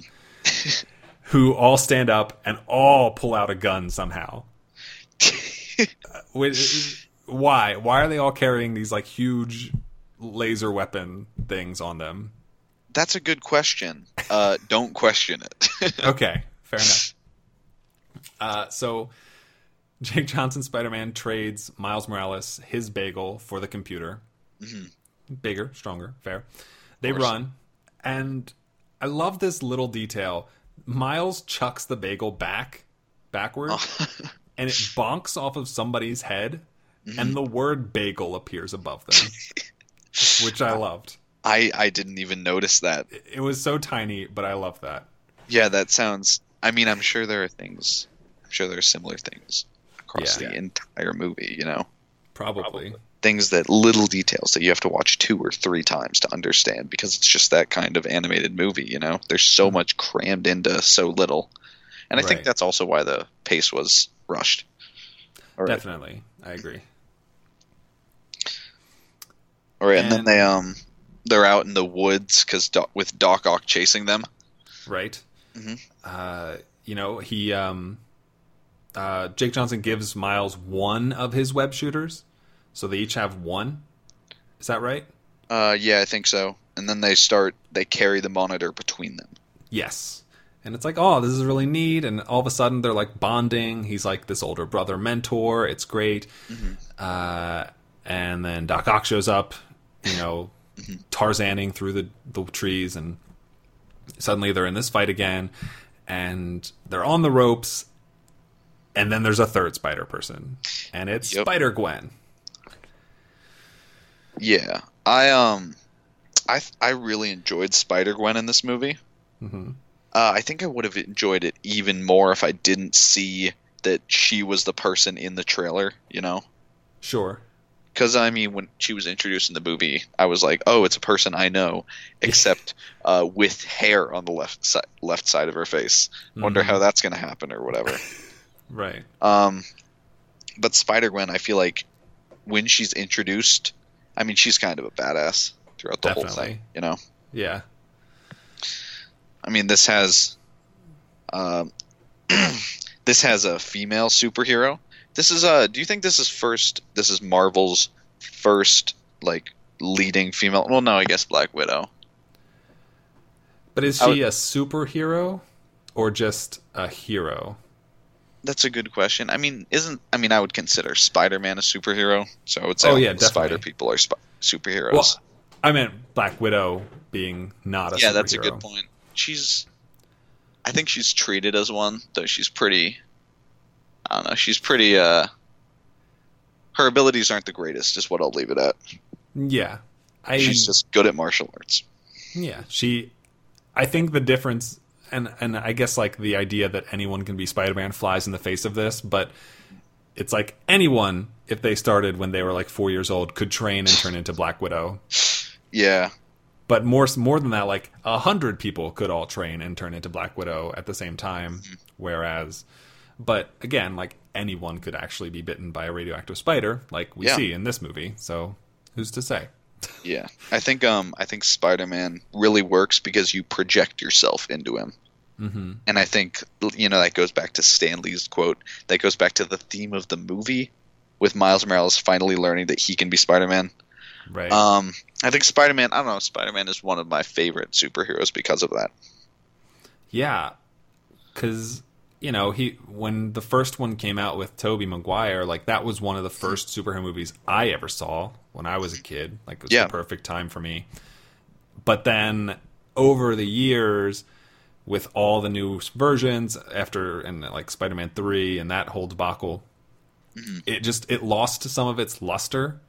who all stand up and all pull out a gun somehow. Which, why? Why are they all carrying these like huge laser weapon things on them? That's a good question. Uh, don't question it. okay, fair enough. Uh, so, Jake Johnson Spider Man trades Miles Morales his bagel for the computer. Bigger, stronger, fair. They run, and I love this little detail. Miles chucks the bagel back, backward, oh. and it bonks off of somebody's head, and mm-hmm. the word bagel appears above them, which I loved. I I didn't even notice that. It was so tiny, but I love that. Yeah, that sounds. I mean, I'm sure there are things. I'm sure there are similar things across Yeah. the entire movie. You know, Probably. Things that little details that you have to watch two or three times to understand because it's just that kind of animated movie. You know, there's so much crammed into so little, and I think that's also why the pace was rushed. Right, Definitely. I agree. all right, and, then they um they're out in the woods because Do- with Doc Ock chasing them. right? Mm-hmm. Uh, you know, he um, uh, Jake Johnson gives Miles one of his web shooters, so they each have one. Is that right? Uh, yeah, I think so. And then they start they carry the monitor between them. Yes. And it's like, oh, this is really neat. And all of a sudden, they're like bonding. He's like this older brother mentor. It's great. Uh, and then Doc Ock shows up, you know, Tarzaning through the, the trees. And suddenly they're in this fight again. And they're on the ropes. And then there's a third spider person. And it's Yep. Spider Gwen. Yeah, I um, I I really enjoyed Spider Gwen in this movie. Mhm. Uh, I think I would have enjoyed it even more if I didn't see that she was the person in the trailer. You know, Sure. because I mean, when she was introduced in the movie, I was like, oh, it's a person I know, except uh, with hair on the left side left side of her face. Wonder Mhm. how that's gonna happen or whatever. Right. Um, but Spider Gwen, I feel like when she's introduced, I mean, she's kind of a badass throughout the whole thing. You know, Yeah. I mean, this has, um, this has a female superhero. This is uh do you think this is first this is Marvel's first like leading female well no, I guess Black Widow. But is she would- a superhero or just a hero? That's a good question. I mean, isn't I mean I would consider Spider-Man a superhero, so I would say Oh, all yeah, Spider people are sp- superheroes. Well, I meant Black Widow being not a yeah, superhero. that's a good point. She's I think she's treated as one, though she's pretty I don't know, she's pretty uh her abilities aren't the greatest, is what I'll leave it at. Yeah. I She's just good at martial arts. Yeah, she. I think the difference, and and I guess like the idea that anyone can be Spider-Man flies in the face of this, but it's like anyone, if they started when they were like four years old, could train and turn into Black Widow. Yeah. But more more than that, like a hundred people could all train and turn into Black Widow at the same time. Mm-hmm. Whereas, but again, like anyone could actually be bitten by a radioactive spider, like we Yeah. see in this movie. So who's to say? Yeah, I think um I think Spider-Man really works because you project yourself into him, hmm and I think you know that goes back to Stan Lee's quote. That goes back to the theme of the movie, with Miles Morales finally learning that he can be Spider-Man. Right. Um, I think Spider-Man. I don't know. Spider-Man is one of my favorite superheroes because of that. Yeah, because you know he when the first one came out with Tobey Maguire, like that was one of the first superhero movies I ever saw when I was a kid. Like it was Yeah. the perfect time for me. But then over the years, with all the new versions after and like Spider-Man three and that whole debacle, mm-hmm. it just it lost some of its luster.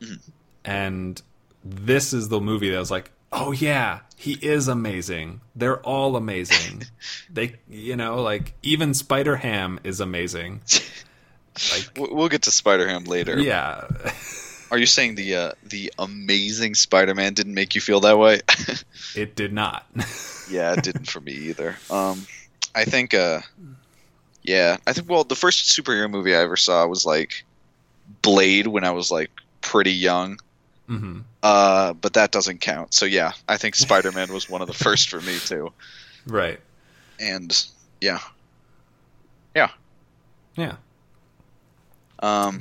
Mm-hmm. And this is the movie that was like, oh yeah, he is amazing. They're all amazing. they, you know, like even Spider Ham is amazing. Like, We- We'll get to Spider-Ham later. yeah, Are you saying the uh, the amazing Spider-Man didn't make you feel that way? it did not. yeah, it didn't for me either. Um, I think, uh, yeah, I think. Well, the first superhero movie I ever saw was like Blade when I was like pretty young. hmm Uh, but that doesn't count. So yeah, I think Spider-Man was one of the first for me too. Right. And yeah, yeah. Yeah. Um,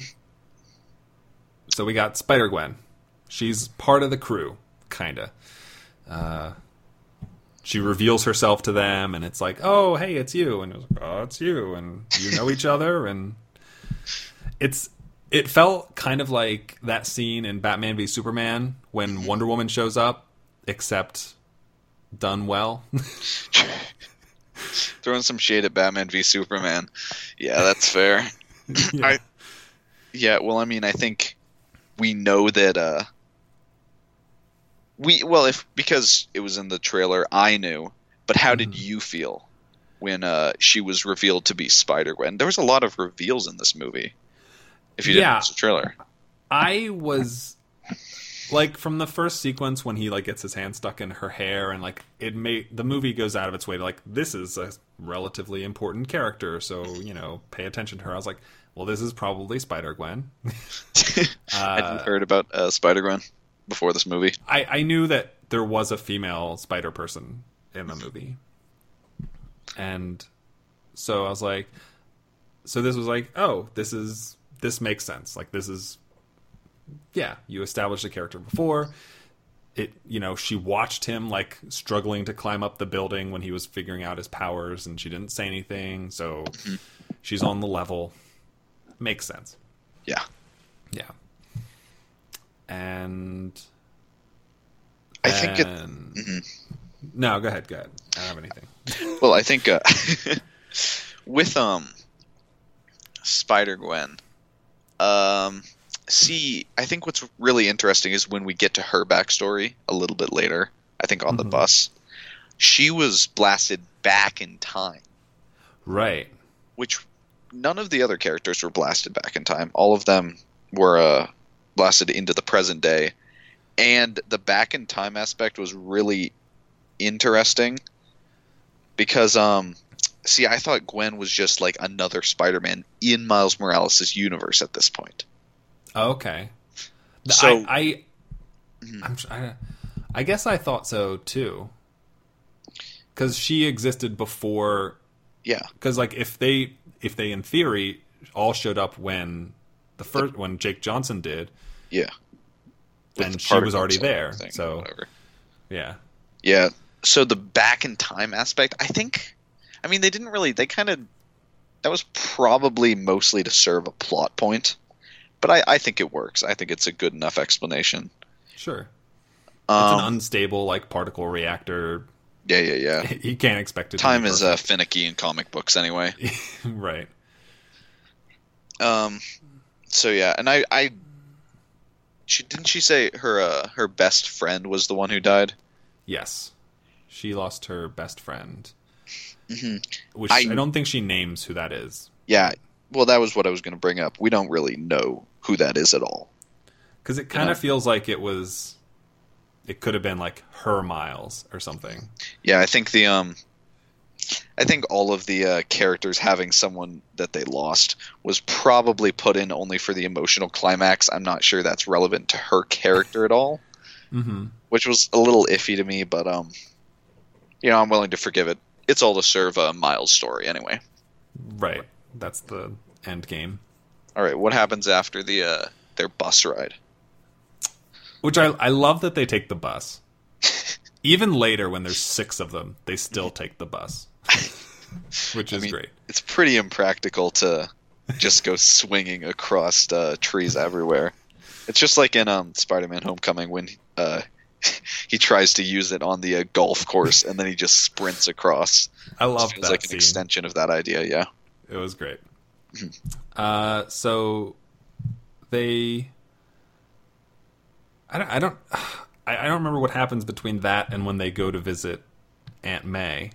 So we got Spider Gwen. She's part of the crew, kinda. Uh, she reveals herself to them, and it's like, "Oh, hey, it's you," and it like, "Oh, it's you," and you know each other, and it's it felt kind of like that scene in Batman v Superman when Wonder Woman shows up, except done well. throwing some shade at Batman v Superman. Yeah, that's fair. Yeah. I, yeah, well, I mean, I think we know that. Uh, we well, if because it was in the trailer, I knew. But how did you feel when uh, she was revealed to be Spider Gwen? There was a lot of reveals in this movie. If you didn't Yeah. watch the trailer, I was like from the first sequence when he like gets his hand stuck in her hair and like it made the movie goes out of its way to like this is a relatively important character so you know pay attention to her i was like well this is probably spider gwen I had you heard about uh, Spider Gwen before this movie? I, I knew that there was a female spider person in the movie and so i was like so this was like oh this is this makes sense. Like this is yeah you established a character before. It you know she watched him like struggling to climb up the building when he was figuring out his powers and she didn't say anything. So she's on the level. Makes sense. Yeah. yeah. And I think it, and- no go ahead go ahead. I don't have anything. Well, I think uh, with um Spider Gwen, um, see, I think what's really interesting is when we get to her backstory a little bit later. I think on the bus, she was blasted back in time, right which none of the other characters were blasted back in time. All of them were uh, blasted into the present day, and the back in time aspect was really interesting because um see I thought Gwen was just like another Spider-Man in Miles Morales' universe at this point. Okay. So- I, I, mm-hmm. I'm, I, I guess I thought so too. Because she existed before. Yeah. Because like if they if they, in theory, all showed up when the first when Jake Johnson did, Yeah. With then the she was already there. thing, So whatever. yeah, Yeah. So the back in time aspect, I think, I mean, they didn't really. They kind of. That was probably mostly to serve a plot point, but I, I think it works. I think it's a good enough explanation. sure. It's Um, an unstable like particle reactor. yeah, yeah, yeah. You can't expect it. Time is uh, finicky in comic books anyway. right. Um, so yeah, and I, I, she didn't she say her uh, her best friend was the one who died? Yes, she lost her best friend, Mhm. which I, I- don't think she names who that is. Yeah. Well, that was what I was going to bring up. We don't really know who that is at all. Because it kind of feels like it was, it could have been like her Miles or something. Yeah, I think the um, I think all of the uh, characters having someone that they lost was probably put in only for the emotional climax. I'm not sure that's relevant to her character at all, Mm-hmm. which was a little iffy to me. But um, you know, I'm willing to forgive it. It's all to serve a Miles story anyway. Right. That's the end game. All right, what happens after the uh, their bus ride? Which I I love that they take the bus. Even later, when there's six of them, they still take the bus, which is mean, great. It's pretty impractical to just go swinging across uh, trees everywhere. It's just like in um, Spider-Man: Homecoming when uh, he tries to use it on the uh, golf course and then he just sprints across. I love Feels that like an scene. extension of that idea. Yeah. It was great. Uh, so they, I don't, I don't, I, I don't remember what happens between that and when they go to visit Aunt May,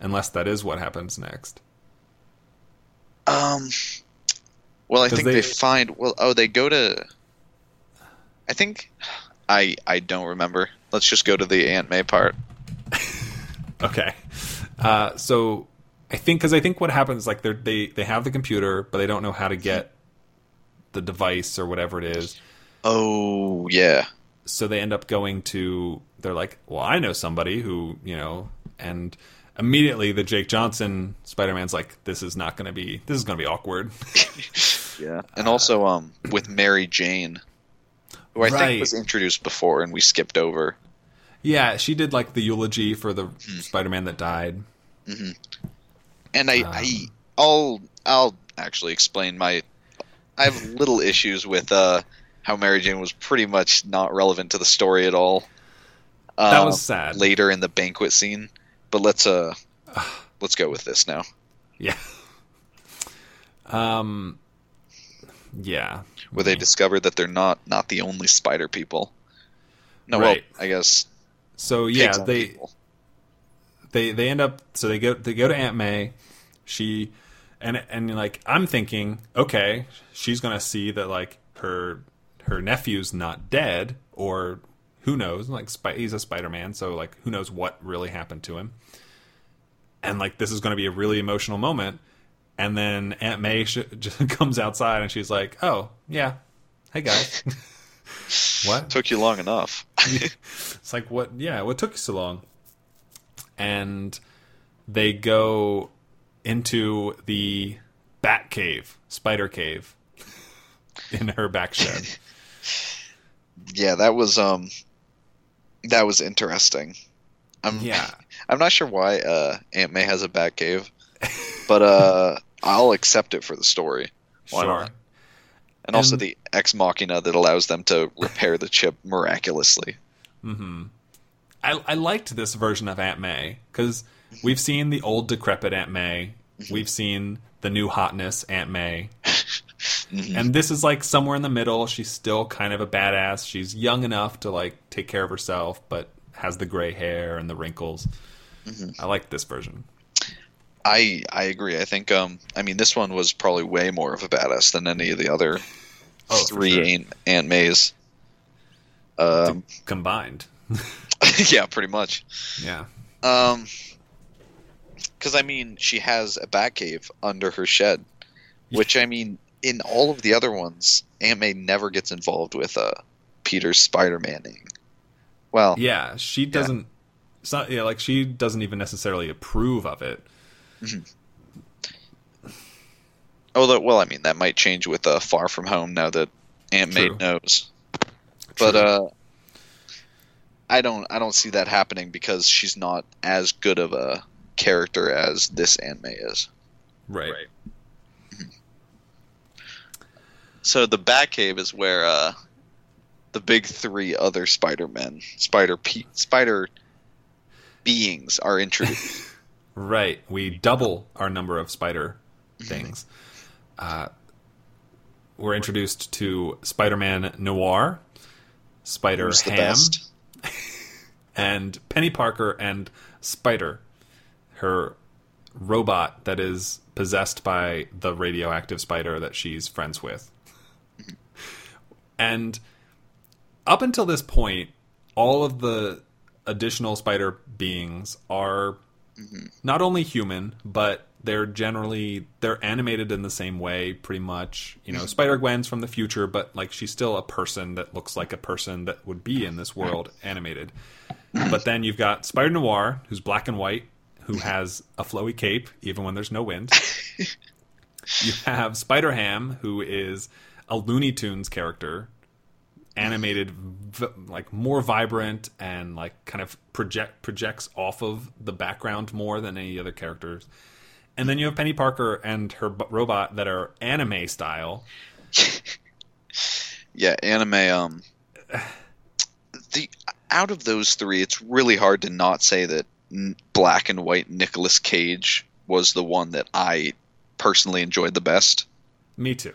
unless that is what happens next. Um. Well, I think they- they, find. Well, oh, they go to. I think. I I don't remember. Let's just go to the Aunt May part. Okay. Uh, so I think because I think what happens like they they they have the computer, but they don't know how to get the device or whatever it is. Oh yeah. so they end up going to they're like well i know somebody who you know and immediately the jake johnson spider-man's like this is not going to be this is going to be awkward Yeah, and also um with Mary Jane, who I Right. think was introduced before and we skipped over. yeah she did like the eulogy for the Hmm. spider-man that died And I, Um. I I'll I'll actually explain my I have little issues with uh how Mary Jane was pretty much not relevant to the story at all. That Uh, was sad. Later in the banquet scene, but let's uh let's go with this now. yeah um yeah Where they mm-hmm. discover that they're not not the only spider people. No, Right. well, I guess so yeah they people. they they end up so they go they go to Aunt May. She and and like I'm thinking, okay, she's gonna see that like her her nephew's not dead, or who knows? Like he's a Spider Man, so like who knows what really happened to him? And like this is gonna be a really emotional moment. And then Aunt May sh- just comes outside and she's like, "Oh yeah, hey guys, what?" took you long enough. It's like what? Yeah, what took you so long? And they go into the Bat Cave, Spider Cave, in her back shed. yeah, that was um that was interesting. I'm Yeah, I'm not sure why uh Aunt May has a bat cave, but uh I'll accept it for the story. Why sure. not? And also the ex machina that allows them to repair the chip miraculously. Hmm. I, I liked this version of Aunt May because we've seen the old decrepit Aunt May, we've seen the new hotness Aunt May, and this is like somewhere in the middle. She's still kind of a badass. She's young enough to like take care of herself, but has the gray hair and the wrinkles. I like this version. I I agree. I think um I mean this one was probably way more of a badass than any of the other Oh, three sure. Aunt, Aunt Mays. Um combined. yeah, pretty much. Yeah. Um, because I mean, she has a bat cave under her shed, which I mean, in all of the other ones, Aunt May never gets involved with uh Peter's Spider-Maning. Well, Yeah, she doesn't. It's not. Yeah, like she doesn't even necessarily approve of it. Oh, that- well, I mean that might change with uh, Far From Home now that Aunt May True. knows. But uh, I don't I don't see that happening because she's not as good of a character as this Aunt May is. Right. So the Batcave is where uh, the big three other Spider-Men, Spider Pe- Spider beings are introduced. Right. We double our number of spider things. Uh, we're introduced to Spider-Man Noir, Spider Ham, and Penny Parker and Spider, her robot that is possessed by the radioactive spider that she's friends with. And up until this point, all of the additional spider beings are Mm-hmm. not only human, but they're generally they're animated in the same way pretty much. You know, mm-hmm. Spider Gwen's from the future, but like she's still a person that looks like a person that would be in this world animated. But then you've got Spider Noir, who's black and white, who mm-hmm. has a flowy cape even when there's no wind. you have Spider Ham, who is a Looney Tunes character, animated like more vibrant and like kind of project projects off of the background more than any other characters. And then you have Penny Parker and her b- robot that are anime style. Yeah, anime. Um, the out of those three, it's really hard to not say that n- black and white Nicolas Cage was the one that I personally enjoyed the best. Me too.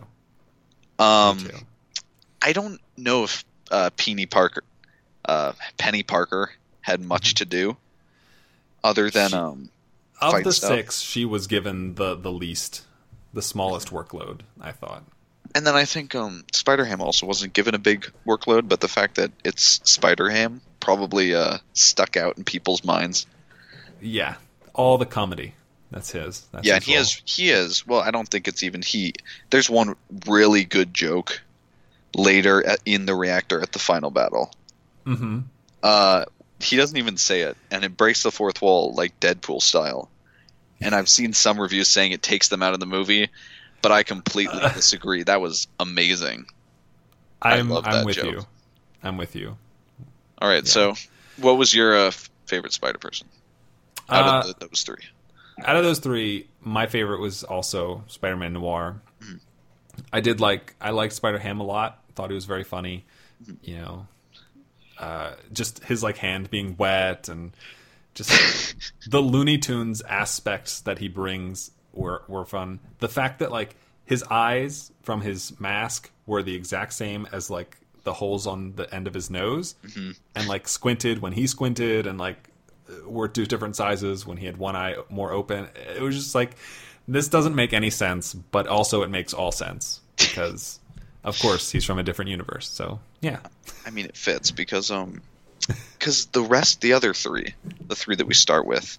Um, Me too. I don't know if uh, Penny Parker, uh, Penny Parker, had much to do, other than She- um, Of the stuff. six, she was given the the least, the smallest workload. I thought. and then I think um, Spider Ham also wasn't given a big workload, but the fact that it's Spider Ham probably uh, stuck out in people's minds. Yeah, all the comedy. That's his. That's yeah, his and he role. is he is. Well, I don't think it's even he. There's one really good joke later at, in the reactor at the final battle. Mhm. Uh, he doesn't even say it, and it breaks the fourth wall like Deadpool style. And I've seen some reviews saying it takes them out of the movie, but I completely disagree. That was amazing. I I'm love I'm that with joke. you. I'm with you. All right, so what was your uh, favorite Spider person out Uh, of the, those three? out of those three, my favorite was also Spider-Man Noir. I did like I liked Spider Ham a lot. Thought he was very funny. You know, uh, just his like hand being wet and just the Looney Tunes aspects that he brings were were fun. The fact that like his eyes from his mask were the exact same as like the holes on the end of his nose, and like squinted when he squinted, and like were two different sizes when he had one eye more open. It was just like this doesn't make any sense, but also it makes all sense because of course he's from a different universe. So yeah, I mean, it fits because um, because the rest, the other three, the three that we start with,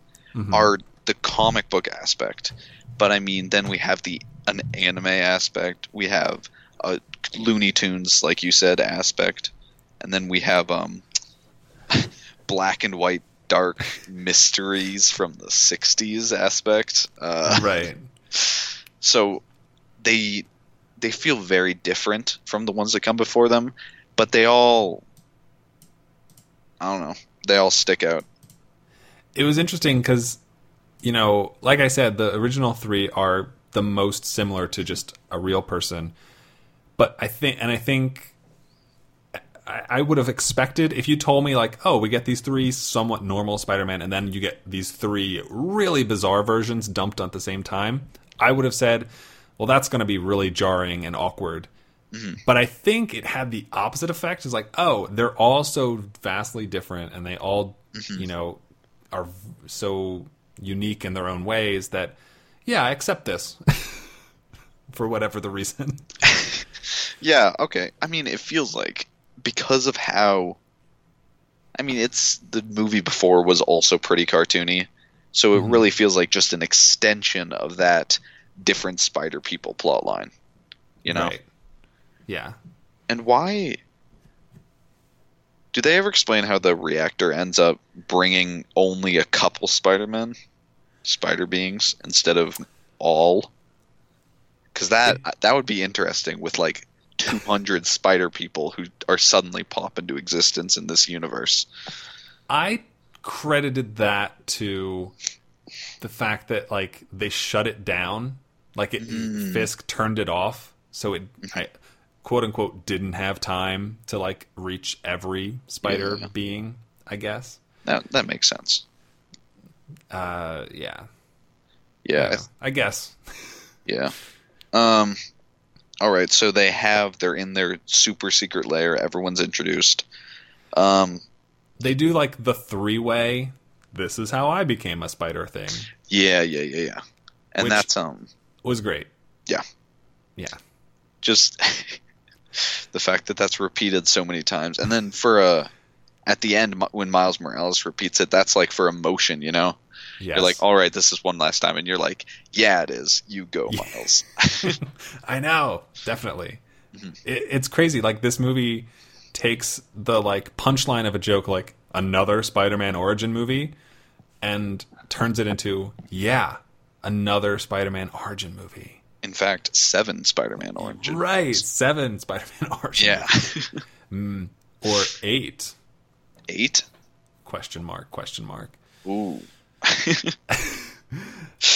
are the comic book aspect. But I mean, then we have the an anime aspect. We have a Looney Tunes, like you said, aspect, and then we have um, black and white dark mysteries from the '60s aspect. Uh, right. so they they feel very different from the ones that come before them, but they all I don't know, they all stick out. it was interesting because you know like i said the original three are the most similar to just a real person but i think and i think I, I would have expected if you told me like oh we get these three somewhat normal spider-man and then you get these three really bizarre versions dumped at the same time i would have said well that's going to be really jarring and awkward mm-hmm. but I think it had the opposite effect. Is like, oh, they're all so vastly different, and they all, mm-hmm. you know, are so unique in their own ways that, yeah, I accept this for whatever the reason. Yeah, okay. I mean, it feels like because of how I mean, it's the movie before was also pretty cartoony. So it mm-hmm. really feels like just an extension of that different spider people plotline. You know. Right. Yeah. And why do they ever explain how the reactor ends up bringing only a couple Spider-Men, spider beings instead of all? because that that would be interesting with like 200 spider people who are suddenly pop into existence in this universe. I credited that to the fact that like they shut it down, like it Fisk turned it off, so it I, quote unquote didn't have time to like reach every spider Yeah. being. I guess. That that makes sense. Uh, yeah, Yeah, I guess. yeah. Um, all right. So they have they're in their super secret layer. Everyone's introduced. Um, They do like the three way. This is how I became a spider thing. yeah, yeah, yeah, yeah. And Which- that's um, Was great. yeah. Yeah. just the fact that that's repeated so many times and then for a at the end when miles morales repeats it that's like for emotion you know Yes. you're like all right this is one last time and you're like yeah it is you go miles I know, definitely. Mm-hmm. It, it's crazy. Like this movie takes the like punchline of a joke, like another Spider-Man origin movie, and turns it into yeah, another Spider-Man origin movie. in fact seven spider-man origin. Right, seven Spider-Man origin, yeah movies. Hmm. or eight? eight Question mark? Question mark? ooh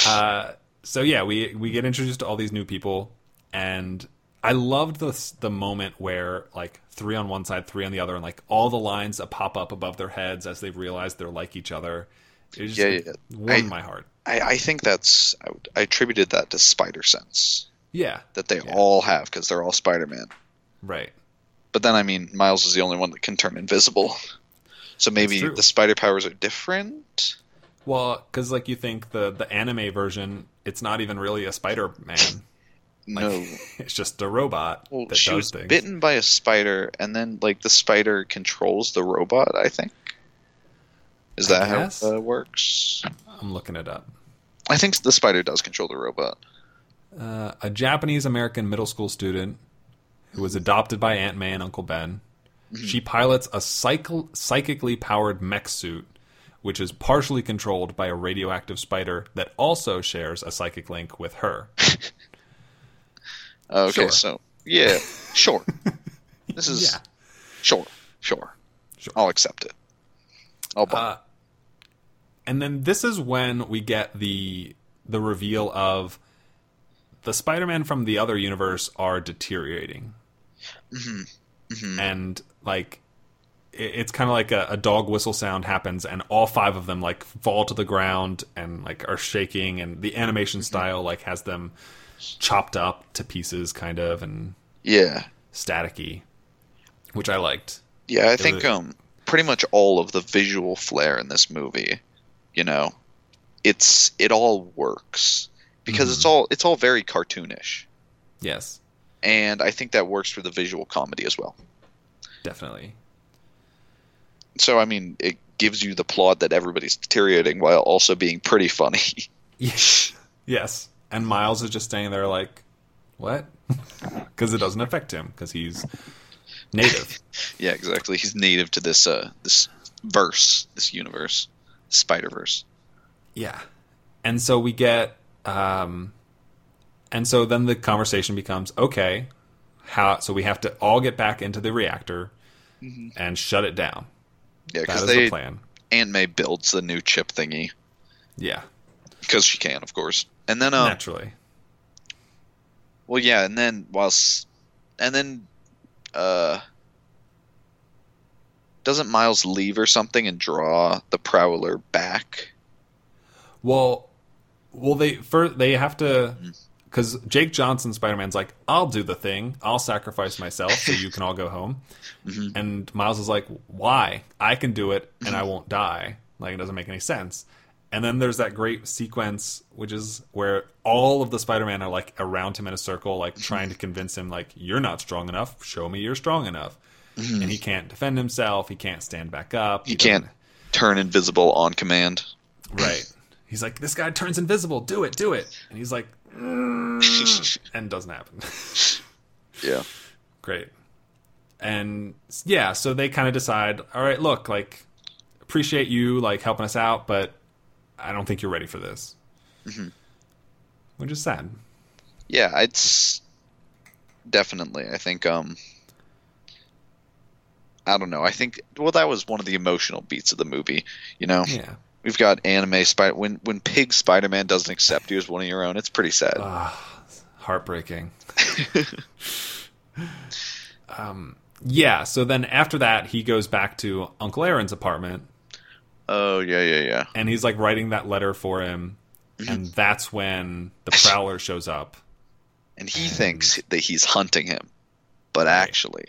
uh, so yeah, we we get introduced to all these new people, and I loved the the moment where like three on one side, three on the other, and like all the lines pop up above their heads as they realize they're like each other. It just Yeah, like, yeah. warmed I- my heart. I, I think that's I, I attributed that to spider sense Yeah, that they all have because they're all spider-man right. but then i mean miles is the only one that can turn invisible so maybe the spider powers are different Well, because like you think the the anime version, it's not even really a Spider Man. no it's just a robot Well, that she does was things. bitten by a spider, and then like the spider controls the robot. I think. Is that how it uh, works? I'm looking it up. I think the spider does control the robot. uh, a Japanese American middle school student who was adopted by Aunt May and Uncle Ben. She pilots a psycho- psychically powered mech suit, which is partially controlled by a radioactive spider that also shares a psychic link with her. Okay, Sure. so yeah, sure. This is Yeah. sure, sure, Sure. I'll accept it. I'll buy. Uh, and then this is when we get the the reveal of the Spider-Man from the other universe are deteriorating, mm-hmm. Mm-hmm. and like it, it's kind of like a, a dog whistle sound happens, and all five of them like fall to the ground and like are shaking, and the animation mm-hmm. style like has them chopped up to pieces, kind of, and yeah, staticky, which I liked. yeah. I think was- um, pretty much all of the visual flair in this movie, you know, it's it all works because it's all it's all very cartoonish. Yes, and I think that works for the visual comedy as well. definitely. So I mean, it gives you the plot that everybody's deteriorating while also being pretty funny. Yes. yes. And Miles is just staying there like, what? Because it doesn't affect him because he's native. yeah, exactly. He's native to this uh this verse, this universe, Spider Verse. yeah. And so we get, um, and so then the conversation becomes okay, how? So we have to all get back into the reactor and shut it down. Yeah, because they the plan. Aunt May builds the new chip thingy Yeah, because she can, of course. And then um, naturally. well, yeah, and then whilst and then uh. Doesn't Miles leave or something and draw the Prowler back? Well, well, they first they have to hmm. because Jake Johnson Spider Man's like, I'll do the thing, I'll sacrifice myself so you can all go home, mm-hmm. and Miles is like, Why? I can do it and I mm-hmm. won't die. Like it doesn't make any sense. And then there's that great sequence, which is where all of the Spider-Man are like around him in a circle, like trying mm-hmm. to convince him, like, "You're not strong enough. Show me you're strong enough." And he can't defend himself. He can't stand back up. You he can't turn invisible on command. Right. He's like, this guy turns invisible. Do it, do it. And he's like, "Mm," and doesn't happen. yeah. Great. And yeah, so they kind of decide, all right, look, like, appreciate you like helping us out, but I don't think you're ready for this. Which is sad. Yeah, it's definitely. I think um I don't know. I think well that was one of the emotional beats of the movie, you know. Yeah. We've got anime spider when when Pig Spider-Man doesn't accept you as one of your own, it's pretty sad. Ah, heartbreaking. um, yeah. So then after that, he goes back to Uncle Aaron's apartment, oh, yeah, yeah, yeah. and he's like writing that letter for him, Mm-hmm. and that's when the Prowler shows up. And he thinks that he's hunting him, but actually,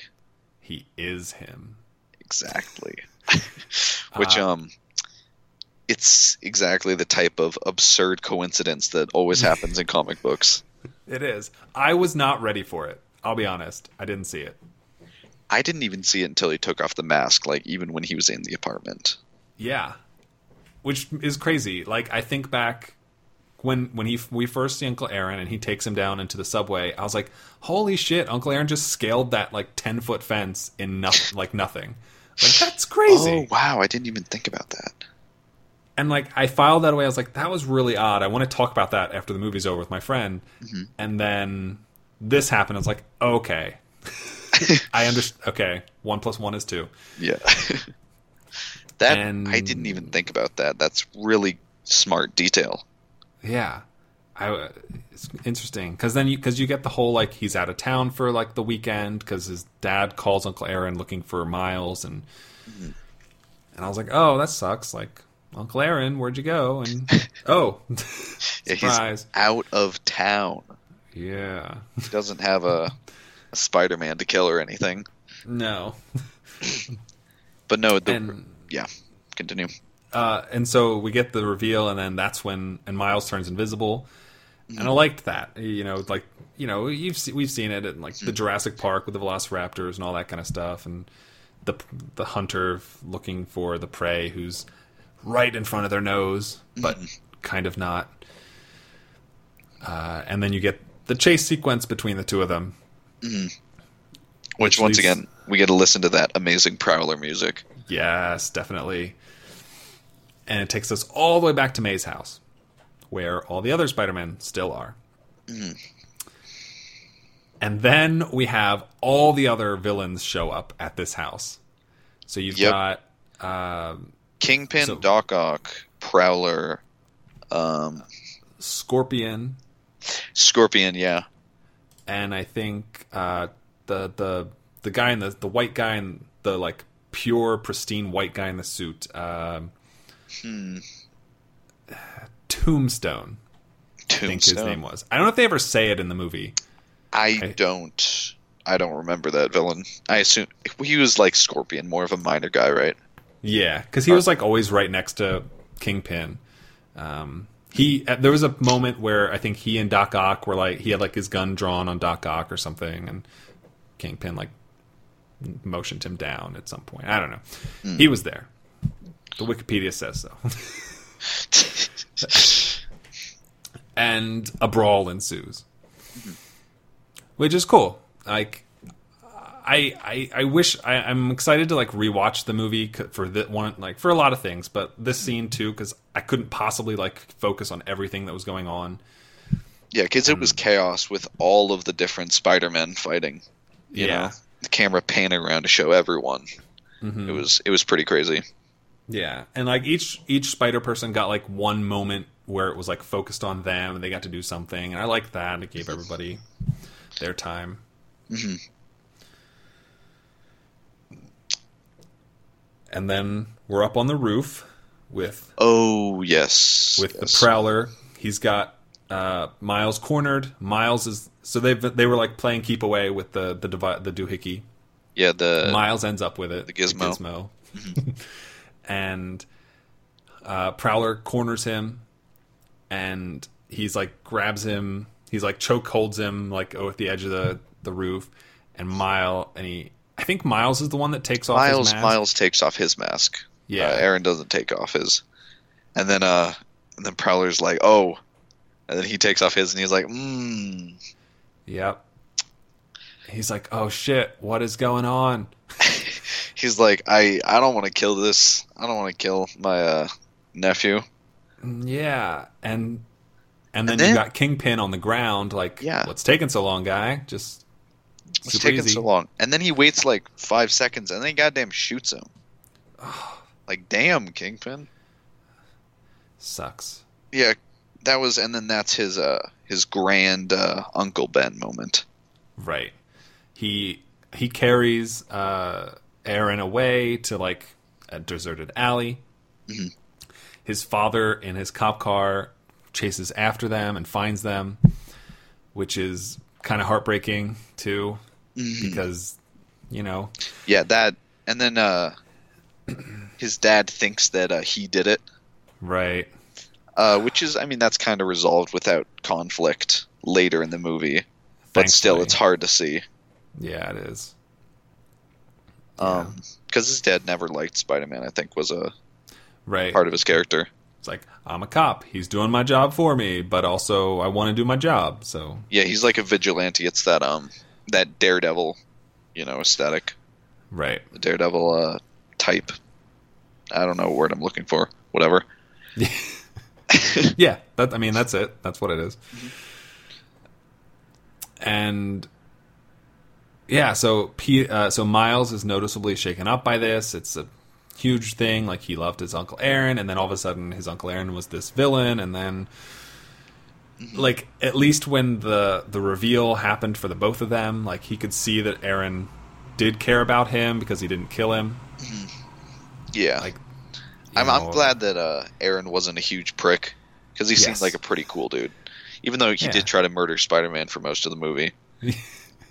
He is him. exactly. Which Uh, um it's exactly the type of absurd coincidence that always happens in comic books. It is. I was not ready for it. I'll be honest. I didn't see it. I didn't even see it until he took off the mask, like even when he was in the apartment. Yeah, which is crazy. Like I think back when when he we first see Uncle Aaron and he takes him down into the subway. I was like, holy shit! Uncle Aaron just scaled that like ten foot fence in no- like nothing. Like that's crazy. Oh wow, I didn't even think about that. And like I filed that away. I was like, that was really odd. I want to talk about that after the movie's over with my friend. Mm-hmm. And then this happened. I was like, okay, I understand. Okay, one plus one is two. Yeah. that And- I didn't even think about that. That's really smart detail. Yeah, I. It's interesting because then you because you get the whole like he's out of town for like the weekend because his dad calls Uncle Aaron looking for Miles and Mm-hmm. and I was like, oh, that sucks. Like Uncle Aaron, where'd you go? And oh, Yeah, surprise. he's out of town. Yeah, He doesn't have a, a Spider-Man to kill or anything. no. But no, the, And yeah, continue. Uh, and so we get the reveal, and then that's when and Miles turns invisible, and I liked that. You know, like you know, you've se- we've seen it in like the Jurassic Park with the Velociraptors and all that kind of stuff, and the the hunter looking for the prey who's right in front of their nose, but kind of not. Uh, and then you get the chase sequence between the two of them. Which, Which once again, we get to listen to that amazing Prowler music. Yes, definitely. And it takes us all the way back to May's house, where all the other Spider-Men still are. And then we have all the other villains show up at this house. So you've Yep. got um, Kingpin, So- Doc Ock, Prowler, um, Scorpion, Scorpion. Yeah, and I think uh, the the the guy in the the white guy in the like pure pristine white guy in the suit. Um, Hmm. Tombstone. I think his name was. I don't know if they ever say it in the movie. I I- don't. I don't remember that villain. I assume he was like Scorpion, more of a minor guy, right? Yeah, because he was like always right next to Kingpin. Um, he uh, there was a moment where I think he and Doc Ock were like he had like his gun drawn on Doc Ock or something, and Kingpin like motioned him down at some point. I don't know. He was there. The Wikipedia says so. and a brawl ensues, which is cool. Like I, I, I wish I, I'm excited to like rewatch the movie for that one like for a lot of things, but this scene too because I couldn't possibly like focus on everything that was going on. Yeah, because it was chaos with all of the different Spider-Men fighting. You Yeah. know, the camera panning around to show everyone. Mm-hmm. It was it was pretty crazy. Yeah, and like each each Spider person got like one moment where it was like focused on them and they got to do something, and I like that. It gave everybody their time. And then we're up on the roof with Oh yes, with yes. the Prowler. He's got uh, Miles cornered. Miles is so they they were like playing keep away with the the devi- the doohickey. Yeah, the Miles ends up with it. the gizmo. gizmo. and uh, Prowler corners him, and he's like grabs him. He's like choke holds him like oh, at the edge of the the roof, and Mile and he. I think Miles is the one that takes off Miles his mask. Miles takes off his mask. Yeah. uh, Aaron doesn't take off his, and then uh, and then Prowler's like, oh, and then he takes off his, and he's like, mmm. Yep. He's like, oh shit, what is going on? He's like, I I don't want to kill this. I don't want to kill my uh, nephew. Yeah, and And then, And then- you got Kingpin on the ground, like, Yeah. what's taking so long, guy? Just It's taking easy. so long. And then he waits like five seconds and then he goddamn shoots him. like, damn, Kingpin. Sucks. Yeah, that was, and then that's his uh his grand uh, Uncle Ben moment. Right. He he carries uh, Aaron away to like a deserted alley. Mhm. His father in his cop car chases after them and finds them, which is kind of heartbreaking too, because you know, Yeah, that, and then uh his dad thinks that uh, he did it, right? uh, which is, I mean, that's kind of resolved without conflict later in the movie, but still, it's hard to see. Yeah, it is. Um, because his dad never liked Spider-Man. I think was a Right. part of his character. It's like I'm a cop. He's doing my job for me, but also I want to do my job. So Yeah, he's like a vigilante. It's that um that Daredevil, you know, aesthetic. right. the Daredevil uh, type. I don't know what word I'm looking for. Whatever. Yeah, that I mean that's it. That's what it is. And yeah, so P, uh, so Miles is noticeably shaken up by this. It's a huge thing. Like he loved his uncle Aaron, and then all of a sudden his uncle Aaron was this villain, and then like at least when the the reveal happened for the both of them, like he could see that Aaron did care about him because he didn't kill him. Yeah, Like, I'm, I'm glad that uh, Aaron wasn't a huge prick because he Yes. seems like a pretty cool dude. Even though he Yeah. did try to murder Spider-Man for most of the movie.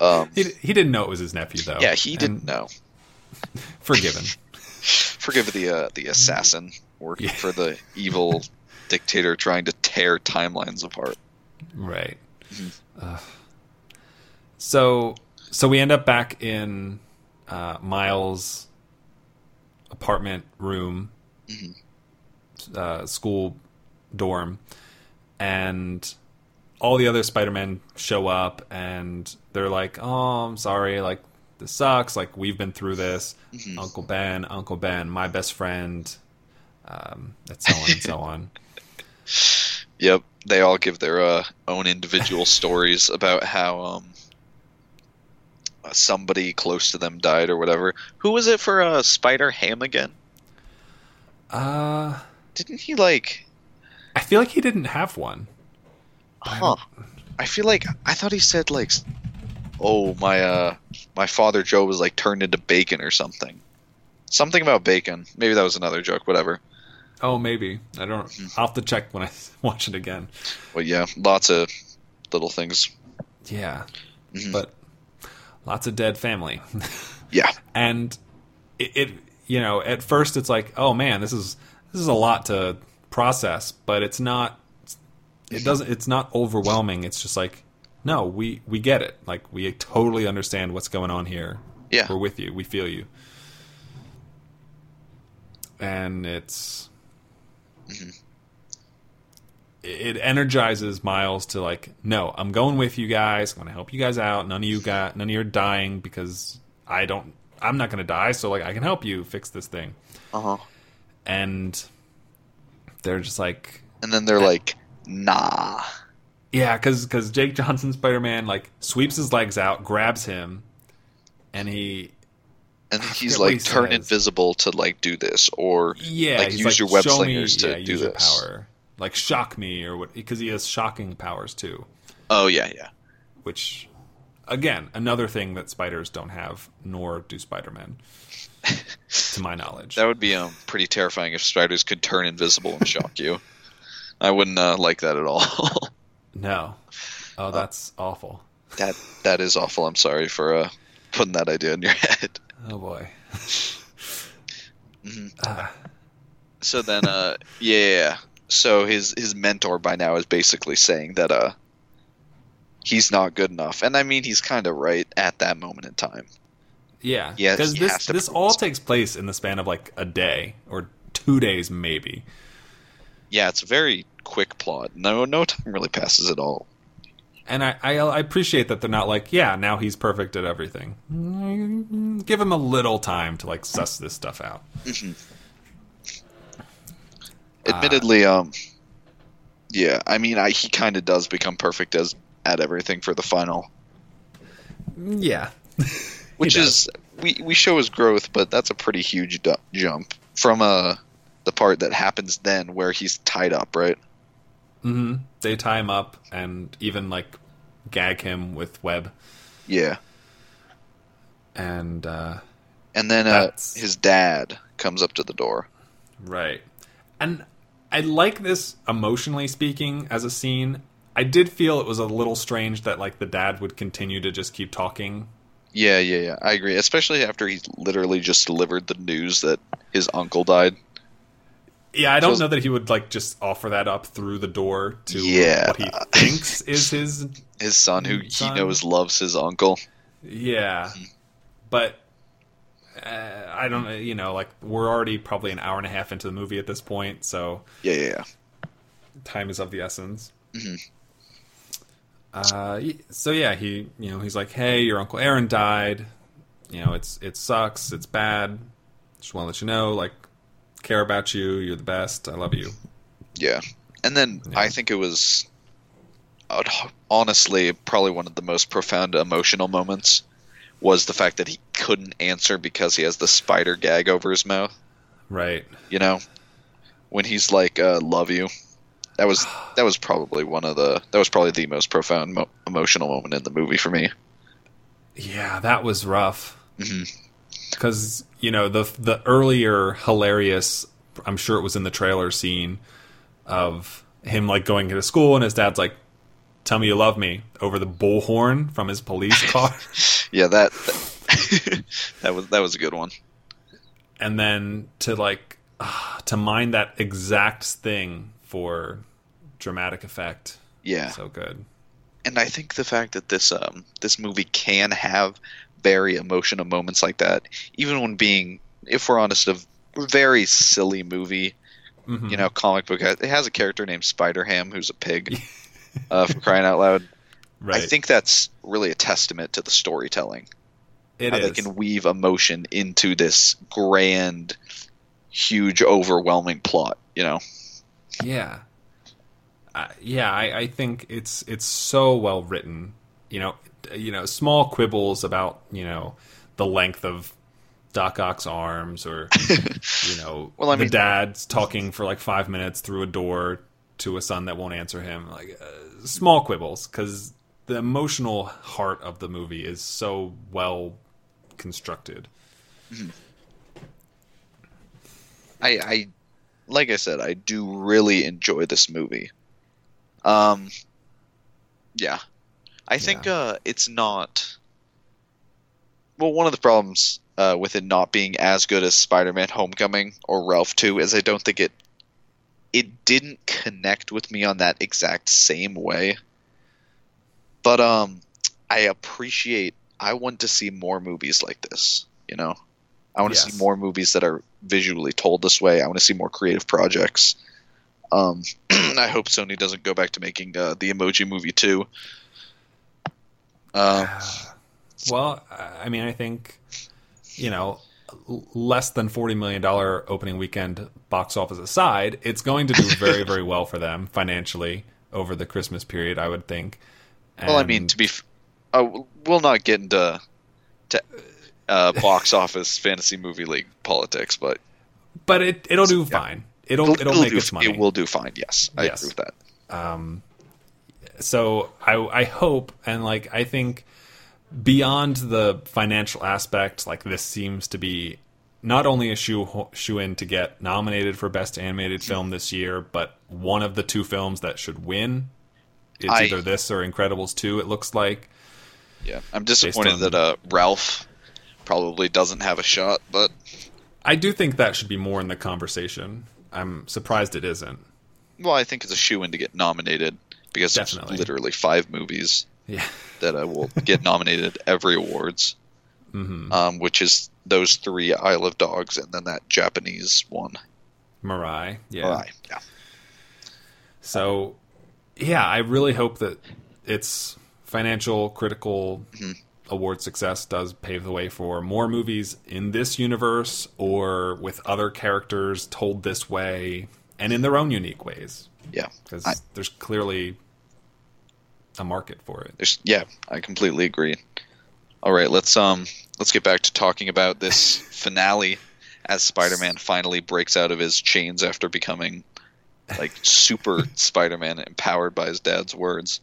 Um, He, he didn't know it was his nephew though. yeah, he didn't know. Forgiven. Forgive the uh, the assassin working Yeah. for the evil dictator trying to tear timelines apart. Right. Ugh. so so we end up back in uh, Miles' apartment room, uh, school dorm, and all the other Spider-Men show up, and they're like, "Oh, I'm sorry. Like this sucks. Like we've been through this. Uncle Ben, Uncle Ben, my best friend." Um, and so on and so on. Yep, they all give their uh, own individual stories about how um, uh, somebody close to them died or whatever. Who was it for uh, Spider Ham again? Uh, Didn't he like? I feel like he didn't have one. Huh. I feel like I thought he said like, "Oh my uh, my father Joe was like turned into bacon or something." Something about bacon. Maybe that was another joke. Whatever. Oh, maybe. I don't. I'll have to check when I watch it again. But yeah, lots of little things. Yeah, Mhm. but lots of dead family, Yeah. and it, it. You know, at first it's like, oh man, this is this is a lot to process, but it's not. It doesn't. It's not overwhelming. It's just like, no, we we get it. Like we totally understand what's going on here. Yeah. we're with you. We feel you. And it's it energizes Miles to like, no, I'm going with you guys. I'm going to help you guys out. None of you got none of you are dying because I don't. I'm not going to die, so like I can help you fix this thing. Uh huh. And they're just like, And then they're like, "Nah." yeah, because because Jake Johnson Spider Man like sweeps his legs out, grabs him, and he And he's like, he "Turn says. invisible to like do this," or yeah, like use like, your web "Show me- slingers to yeah, do use this. your power, like shock me or what? Because he has shocking powers too. Oh yeah, yeah. which again another thing that spiders don't have nor do spider-man to my knowledge That would be um pretty terrifying if spiders could turn invisible and shock you. I wouldn't uh, like that at all. no oh that's awful that that is awful. I'm sorry for uh, putting that idea in your head. oh boy So then, uh, yeah. So his his mentor by now is basically saying that uh, he's not good enough, and I mean he's kind of right at that moment in time. yeah Yes, because this this all takes place in the span of like a day or two days maybe Yeah, it's a very quick plot. No no time really passes at all. and I, I I appreciate that they're not like yeah now he's perfect at everything give him a little time to like suss this stuff out Admittedly, um, Yeah, I mean, I, he kind of does become perfect as at everything for the final, Yeah. which is we we show his growth, but that's a pretty huge du- jump from uh the part that happens then where he's tied up, right? Mm-hmm. They tie him up and even like gag him with web. Yeah, And uh, and then uh, his dad comes up to the door. Right. And I like this emotionally speaking as a scene. I did feel it was a little strange that like the dad would continue to just keep talking. Yeah, yeah, yeah. I agree, especially after he literally just delivered the news that his uncle died. Yeah, I don't Feels- know that he would like just offer that up through the door to Yeah. what he thinks is his His son, who he knows loves his uncle. yeah. But uh, I don't know, you know, like we're already probably an hour and a half into the movie at this point, so Yeah, yeah, yeah. time is of the essence. Mhm. Uh, so yeah, he you know he's like, hey, your uncle Aaron died. You know, it's it sucks, it's bad. Just want to let you know, like, care about you. You're the best. I love you. Yeah. And then Yeah. I think it was honestly probably one of the most profound emotional moments was the fact that he couldn't answer because he has the spider gag over his mouth, Right. you know? When he's like uh, love you. That was that was probably one of the that was probably the most profound mo- emotional moment in the movie for me. Yeah, that was rough. Mhm. Because you know the the earlier hilarious, I'm sure it was in the trailer scene of him like going to school and his dad's like, "Tell me you love me" over the bullhorn from his police car, Yeah, that that was that was a good one. and then to like ah, to mine that exact thing for dramatic effect. Yeah. So good. and I think the fact that this um this movie can have very emotional moments like that, even when being, if we're honest, a very silly movie. Mhm. You know, comic book. It has a character named Spider Ham who's a pig. uh, for crying out loud, right? I think that's really a testament to the storytelling. it how is. they can weave emotion into this grand, huge, overwhelming plot. You know, Yeah. Uh, yeah, I, I think it's it's so well written. You know, you know, small quibbles about you know the length of Doc Ock's arms, or you know, Well, I the mean- dad's talking for like five minutes through a door to a son that won't answer him. Like uh, small quibbles, because the emotional heart of the movie is so well constructed. I, I like I said, I do really enjoy this movie. Um, yeah, I think uh, it's not. Well, one of the problems uh, with it not being as good as Spider-Man: Homecoming or Ralph Two is I don't think it it didn't connect with me on that exact same way. But um, I appreciate. I want to see more movies like this. You know, I want to Yes. see more movies that are visually told this way. I want to see more creative projects. Um, I hope Sony doesn't go back to making uh, the Emoji Movie too. Um, Well, I mean, I think you know, less than forty million dollar opening weekend box office aside, it's going to do very, very well for them financially over the Christmas period. I would think. well, I mean, to be, f- uh, we'll not get into to, uh, box office fantasy movie league politics, but but it it'll do fine. It'll it'll, make do, its money. It will do fine. Yes, I Yes. agree with that. So I I hope and like I think beyond the financial aspect, like this seems to be not only a shoe shoe in to get nominated for best animated film this year, but one of the two films that should win. It's I- either this or Incredibles two. It looks like. Yeah, I'm disappointed on- that uh, Ralph probably doesn't have a shot, but I do think that should be more in the conversation. I'm surprised it isn't. well, I think it's a shoe in to get nominated because Definitely. there's literally five movies Yeah. that uh, will get nominated every awards, hmm um, which is those three Isle of Dogs and then that Japanese one. Mirai. Yeah. Alright, yeah. So, yeah, I really hope that its financial, critical Mm-hmm. award success does pave the way for more movies in this universe or with other characters told this way. and in their own unique ways Yeah. because there's clearly a market for it. There's, yeah, I completely agree. All right, let's um let's get back to talking about this finale as Spider-Man finally breaks out of his chains after becoming like super Spider-Man empowered by his dad's words.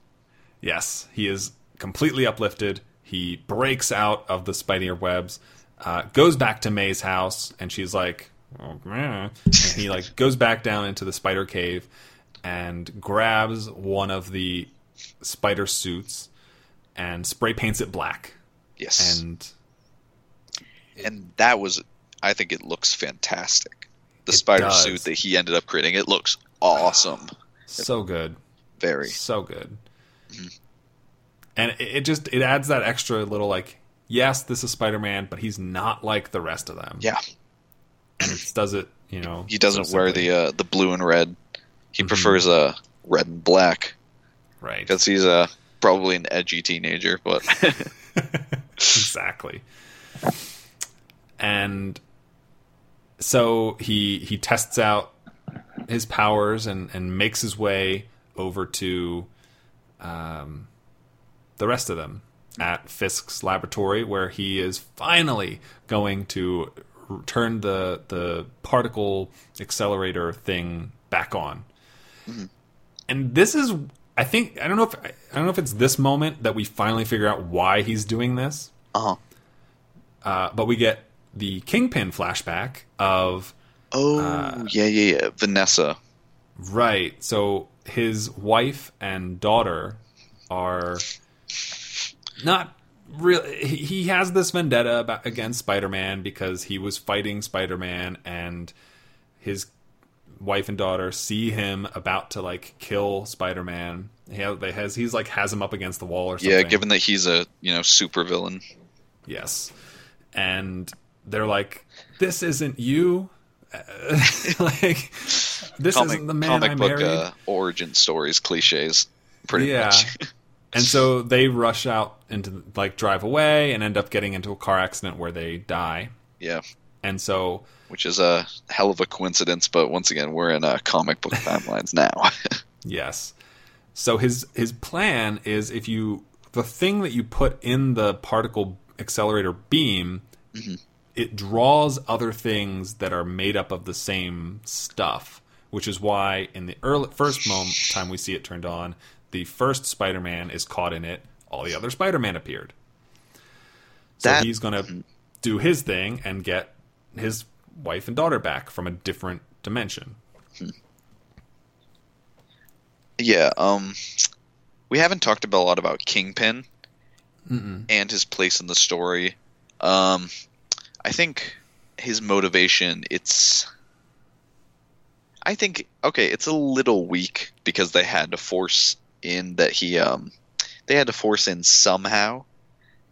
Yes, he is completely uplifted. He breaks out of the spider webs, uh, goes back to May's house, and she's like, oh, and he like goes back down into the spider cave and grabs one of the spider suits and spray paints it black. Yes. And and that was I think it looks fantastic. The spider does. suit that he ended up creating, it looks awesome. so good. Very. so good and it, it just it adds that extra little like yes this is spider-man but he's not like the rest of them Yeah. and it does it you know He doesn't so wear the uh, the blue and red. He Mhm. prefers uh red and black right. Because he's uh, probably an edgy teenager, but exactly. And so he he tests out his powers and and makes his way over to um the rest of them at Fisk's laboratory where he is finally going to turn the the particle accelerator thing back on. And this is I think I don't know if I don't know if it's this moment that we finally figure out why he's doing this uh-huh. uh, but we get the Kingpin flashback of Oh, Uh, yeah, yeah, yeah. Vanessa. right. So his wife and daughter are not really. He has this vendetta about, against Spider-Man because he was fighting Spider-Man, and his wife and daughter see him about to like kill Spider-Man. He has, he's like has him up against the wall or something. Yeah, given that he's a you know super villain. Yes. And they're like, this isn't you. Like, this Comic, isn't the man comic I book married. uh, origin stories, cliches, pretty yeah. much. and so they rush out into, like, drive away and end up getting into a car accident where they die. yeah, And so, which is a hell of a coincidence. But once again, we're in uh, comic book timelines now. yes. So his his plan is if you the thing that you put in the particle accelerator beam, it draws other things that are made up of the same stuff, which is why in the early first moment time we see it turned on, the first Spider-Man is caught in it, all the other Spider-Man appeared. So That- he's going to do his thing and get his wife and daughter back from a different dimension. yeah, um, we haven't talked about a lot about Kingpin and his place in the story. Um, I think his motivation it's I think okay, it's a little weak because they had to force in that he um they had to force in somehow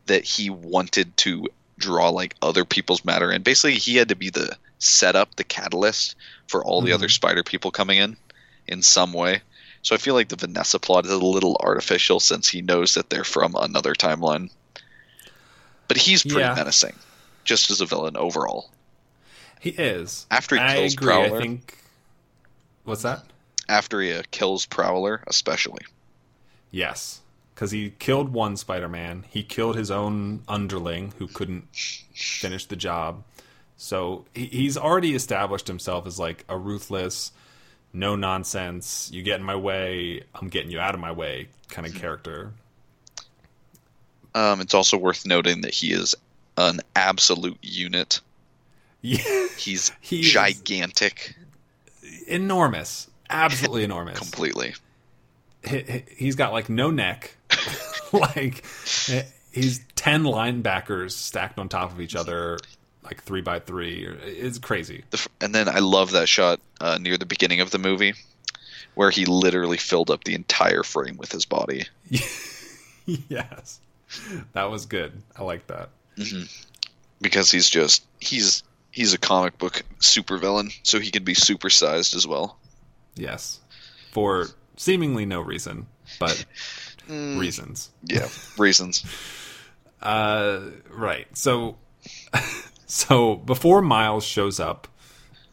that he wanted to draw like other people's matter and basically he had to be the setup, the catalyst for all the Mhm. other spider people coming in in some way. So I feel like the Vanessa plot is a little artificial since he knows that they're from another timeline. But he's pretty Yeah. menacing, just as a villain overall. He is. After he I kills agree. I think. What's that? After he uh, kills Prowler, especially. Yes, because he killed one Spider-Man. He killed his own underling who couldn't finish the job. So he, he's already established himself as like a ruthless, no nonsense. You get in my way, I'm getting you out of my way kind of character. Um, it's also worth noting that he is an absolute unit. Yeah, He's He gigantic, enormous, absolutely enormous. completely. he- he- he's got like no neck like he's 10 linebackers stacked on top of each other like three by three. It's crazy. And then I love that shot uh, near the beginning of the movie, where he literally filled up the entire frame with his body. yes. That was good. I like that. Because he's just he's he's a comic book supervillain, so he can be supersized as well. yes. For seemingly no reason but Mm. reasons Yeah, reasons. Uh, right. So, so before Miles shows up,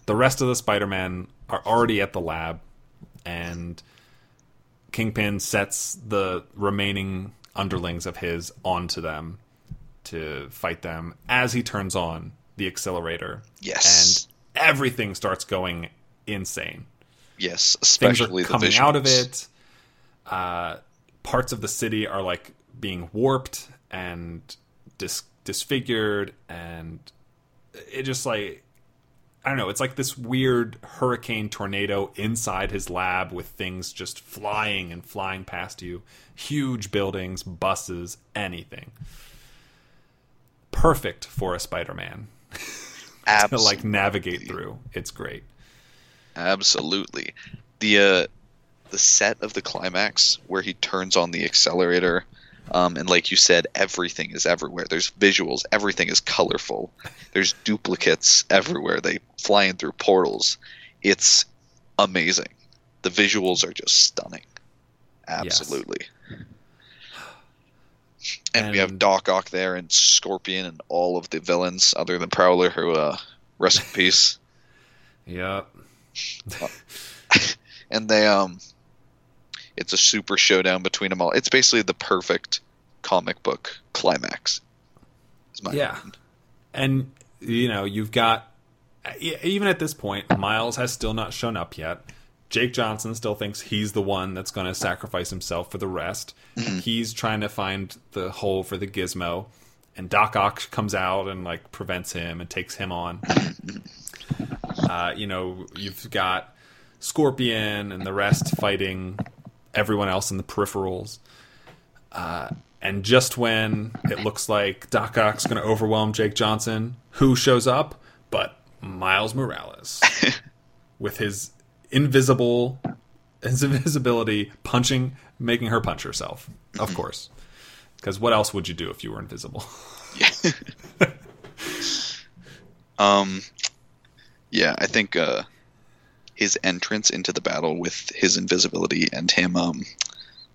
the rest of the Spider-Man are already at the lab, and Kingpin sets the remaining underlings of his onto them to fight them as he turns on the accelerator. Yes. And everything starts going insane. Yes, Things especially are the coming out of it. Uh, parts of the city are like being warped and dis- disfigured, and it just like I don't know. It's like this weird hurricane tornado inside his lab with things just flying and flying past you. Huge buildings, buses, anything. Perfect for a Spider-Man to like navigate through. It's great. Absolutely. The uh the set of the climax where he turns on the accelerator um, and like you said everything is everywhere. There's visuals everything is colorful. There's duplicates everywhere. They fly in through portals. It's amazing. The visuals are just stunning. Absolutely. And, we have doc ock there and scorpion and all of the villains other than prowler who uh rest in peace. Yep. and they um it's a super showdown between them all it's basically the perfect comic book climax Yeah. opinion. And you know, you've got even at this point, Miles has still not shown up yet. Jake Johnson still thinks he's the one that's going to sacrifice himself for the rest. He's trying to find the hole for the gizmo, and Doc Ock comes out and like prevents him and takes him on. uh, you know, you've got Scorpion and the rest fighting everyone else in the peripherals. Uh, and just when it looks like Doc Ock's going to overwhelm Jake Johnson, who shows up? But Miles Morales with his invisible, his invisibility, punching, making her punch herself. Of course, because what else would you do if you were invisible? um yeah i think uh his entrance into the battle with his invisibility and him um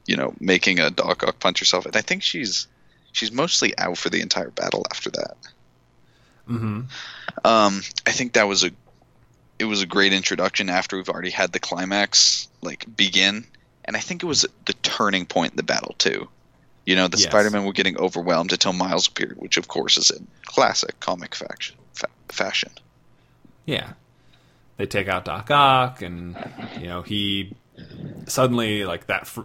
you know making a doc ock punch herself and i think she's she's mostly out for the entire battle after that mm-hmm. Um, I think that was a it was a great introduction after we've already had the climax like begin, and I think it was the turning point in the battle too. You know, the Yes. Spider-Man were getting overwhelmed until Miles appeared, which of course is in classic comic faction, fa- fashion. Yeah. They take out Doc Ock, and, you know, he suddenly, like, that. Fr-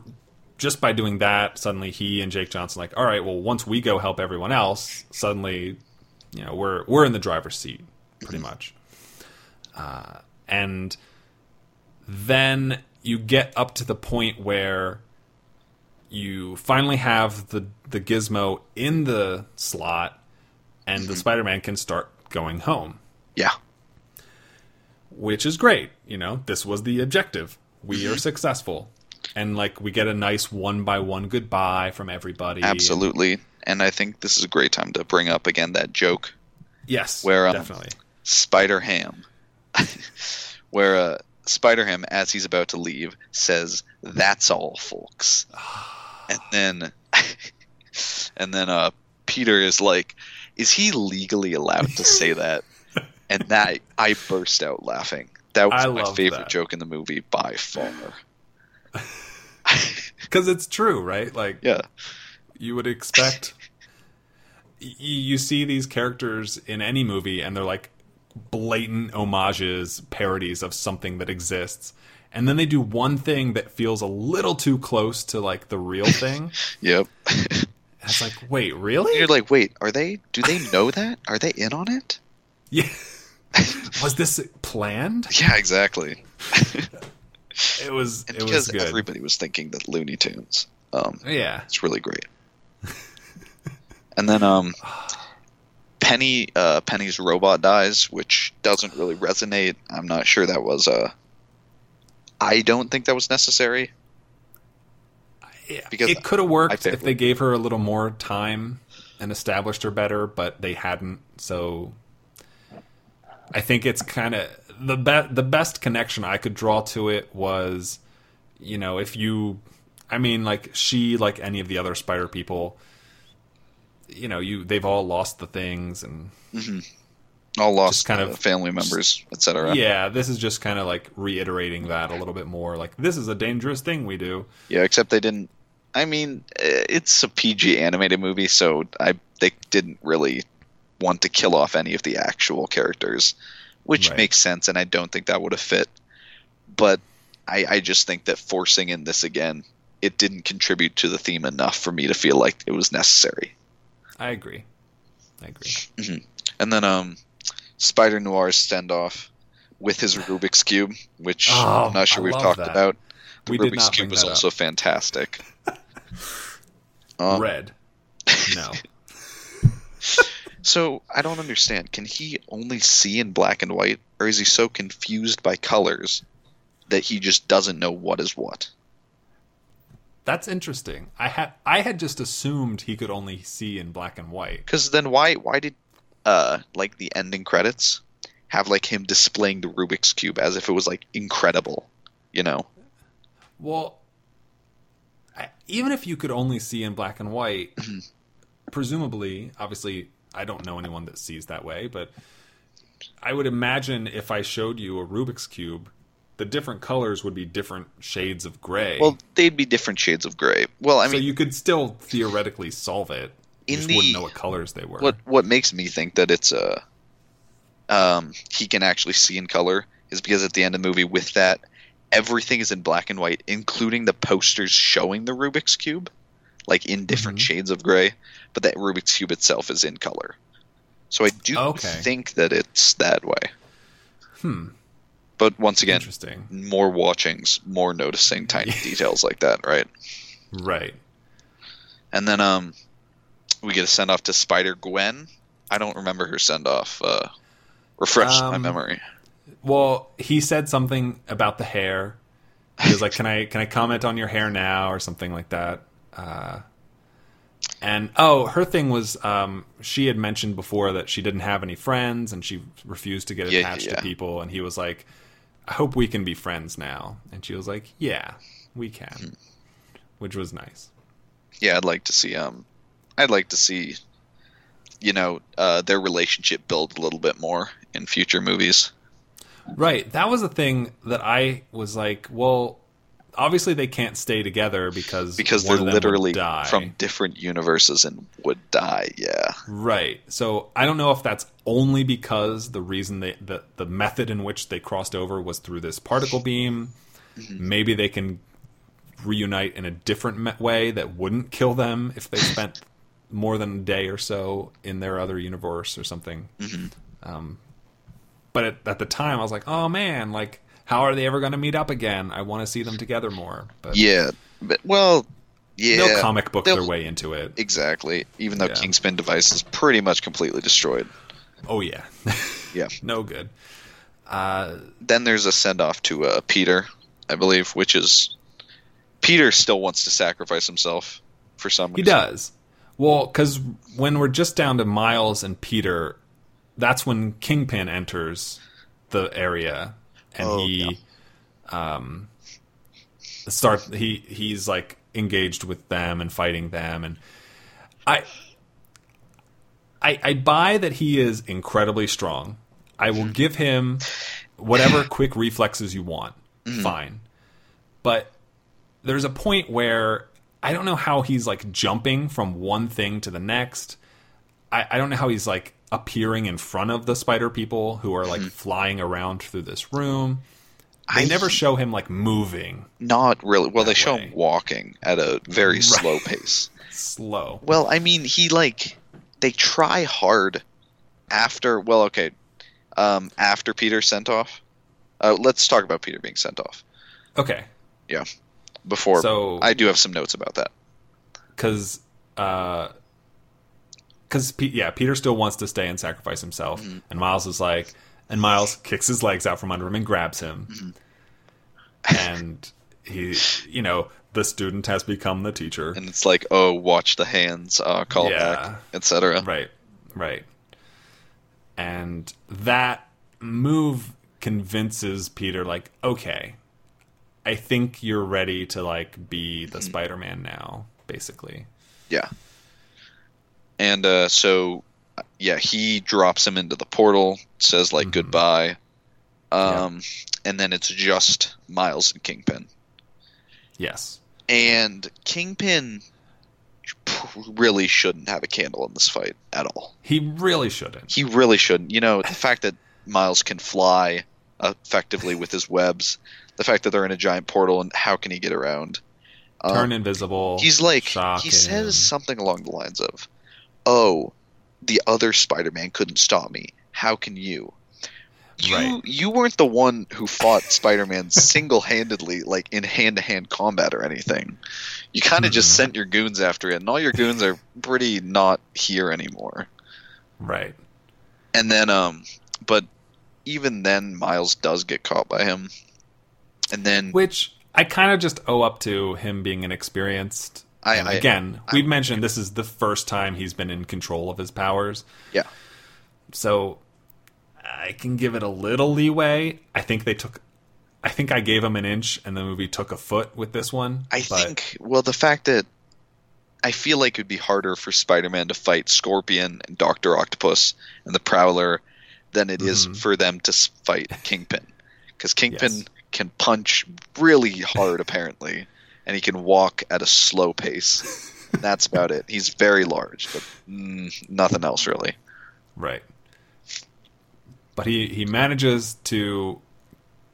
just by doing that, suddenly he and Jake Johnson, like, all right, well, once we go help everyone else, suddenly, you know, we're we're in the driver's seat, pretty much. Uh, and then you get up to the point where you finally have the the gizmo in the slot, and the Spider-Man can start going home Yeah, which is great. You know, this was the objective. We are successful. And like we get a nice one by one goodbye from everybody. absolutely. And I think this is a great time to bring up again that joke Yes. Where, um, definitely. Spider Ham, where uh, Spider Ham, as he's about to leave, says, "That's all, folks," and then, and then uh, Peter is like, "Is he legally allowed to say that?" And that I burst out laughing. That was I my favorite that. joke in the movie by far. Because it's true, right? Like Yeah, you would expect. y- you see these characters in any movie, and they're like blatant homages, parodies of something that exists. And then they do one thing that feels a little too close to like the real thing. yep. It's like, wait, really? You're like, wait, are they? Do they know that? Are they in on it? Yeah. was this planned? Yeah, exactly. It was. And It was because good. everybody was thinking that Looney Tunes. Um, Yeah. It's really great. and then um Peni uh Peni's robot dies, which doesn't really resonate. I'm not sure that was a. I don't think that was necessary. Because it could have worked if they gave her a little more time and established her better, but they hadn't. So I think it's kind of the be- the best connection I could draw to it was, you know, if you, I mean, like she, like any of the other Spider people, you know, you they've all lost the things, and mm-hmm. All lost kind of- family members, etc. Yeah, this is just kind of like reiterating that a little bit more. Like this is a dangerous thing we do. Yeah, except they didn't. I mean, it's a PG animated movie, so I they didn't really want to kill off any of the actual characters, which Right. makes sense, and I don't think that would have fit. But I, I just think that forcing in this again, it didn't contribute to the theme enough for me to feel like it was necessary. I agree. I agree. And then um, Spider Noir's standoff with his Rubik's cube, which Oh, I'm not sure I we've talked that. about. The We Rubik's cube was also fantastic. Um, Red. No. So I don't understand. Can he only see in black and white, or is he so confused by colors that he just doesn't know what is what? That's interesting. I had I had just assumed he could only see in black and white. Because then why why did uh like the ending credits have like him displaying the Rubik's cube as if it was like incredible, you know? Well, I, even if you could only see in black and white, Mm-hmm. presumably, obviously, I don't know anyone that sees that way, but I would imagine if I showed you a Rubik's cube, the different colors would be different shades of gray. Well, they'd be different shades of gray. Well, I so mean, you could still theoretically solve it. You just the- wouldn't know what colors they were. what what makes me think that it's uh um he can actually see in color is because at the end of the movie with that everything is in black and white including the posters showing the Rubik's cube like in different Mhm. shades of gray but that Rubik's cube itself is in color so I do Okay. think that it's that way Hmm. but once again Interesting. more watchings more noticing tiny details like that right Right. and then um we get a send off to Spider Gwen I don't remember her send off uh refresh my Um, memory Well, he said something about the hair. He was like, "Can I can I comment on your hair now?" or something like that. Uh, and oh, her thing was um, she had mentioned before that she didn't have any friends and she refused to get Yeah, attached yeah. to people. And he was like, "I hope we can be friends now." And she was like, "Yeah, we can," Hmm. which was nice. yeah i'd like to see um i'd like to see you know uh their relationship build a little bit more in future movies Right. That was the thing that I was like, well, obviously they can't stay together because because they're of them would literally from different universes and would die yeah Right. So I don't know if that's only because the reason they the the method in which they crossed over was through this particle beam. Mm-hmm. Maybe they can reunite in a different way that wouldn't kill them if they spent more than a day or so in their other universe or something. Mm-hmm. Um, but at, at the time, I was like, "Oh man, like how are they ever going to meet up again? I want to see them together more." But yeah but well yeah they'll comic book they'll- their way into it. exactly even though Yeah. Kingpin's device is pretty much completely destroyed Oh yeah, yeah no good. Uh, then there's a send off to uh peter i believe which is peter still wants to sacrifice himself for some reason. He does. Well, because when we're just down to Miles and Peter, that's when Kingpin enters the area, and Oh, he um, start he he's like engaged with them and fighting them, and I I I buy that he is incredibly strong. I will give him whatever quick reflexes you want. Fine, but there's a point where I don't know how he's like jumping from one thing to the next. I, I don't know how he's like appearing in front of the spider people who are like flying around through this room. They I- never show him like moving Not really. Well, they that show way. him walking at a very slow pace. slow. Well, I mean, he like they try hard after. Well, okay, um, after Peter sent off. Uh, let's talk about Peter being sent off Okay, Yeah. before. So- I do have some notes about that. because because Pe- yeah, Peter still wants to stay and sacrifice himself, Mm-hmm. and Miles is like, and Miles kicks his legs out from under him and grabs him, Mm-hmm. and he, you know, the student has become the teacher, And it's like, oh, watch the hands, uh, call Yeah. back, etc. right, right, and that move convinces Peter like, okay, I think you're ready to like be Mm-hmm. the Spider-Man now, basically. Yeah. And uh, so yeah, he drops him into the portal, says like Mhm. goodbye, um, and then it's just Miles and Kingpin. Yes. And Kingpin really shouldn't have a candle in this fight at all. He really shouldn't. He really shouldn't. You know, the fact that Miles can fly effectively with his webs, the fact that they're in a giant portal, and how can he get around? Um, Turn invisible. He's like he says something along the lines of, "Oh, the other Spider-Man couldn't stop me. How can you?" You Right. you weren't the one who fought Spider-Man single-handedly, like in hand-to-hand combat or anything. You kind of just Mhm. sent your goons after it, and all your goons are pretty not here anymore. Right. And then, um, but even then, Miles does get caught by him, and then Which I kind of just owe up to him being inexperienced. I- and again, I- we've mentioned this is the first time he's been in control of his powers. yeah, So I can give it a little leeway. I think they took. I think I gave him an inch, and the movie took a foot with this one. I but- think well the fact that I feel like it'd be harder for Spider-Man to fight Scorpion and Doctor Octopus and the Prowler than it is Mhm. for them to fight Kingpin, because Kingpin Yes. can punch really hard apparently, and he can walk at a slow pace. That's about it. He's very large, but mm, nothing else really. Right. But he he manages to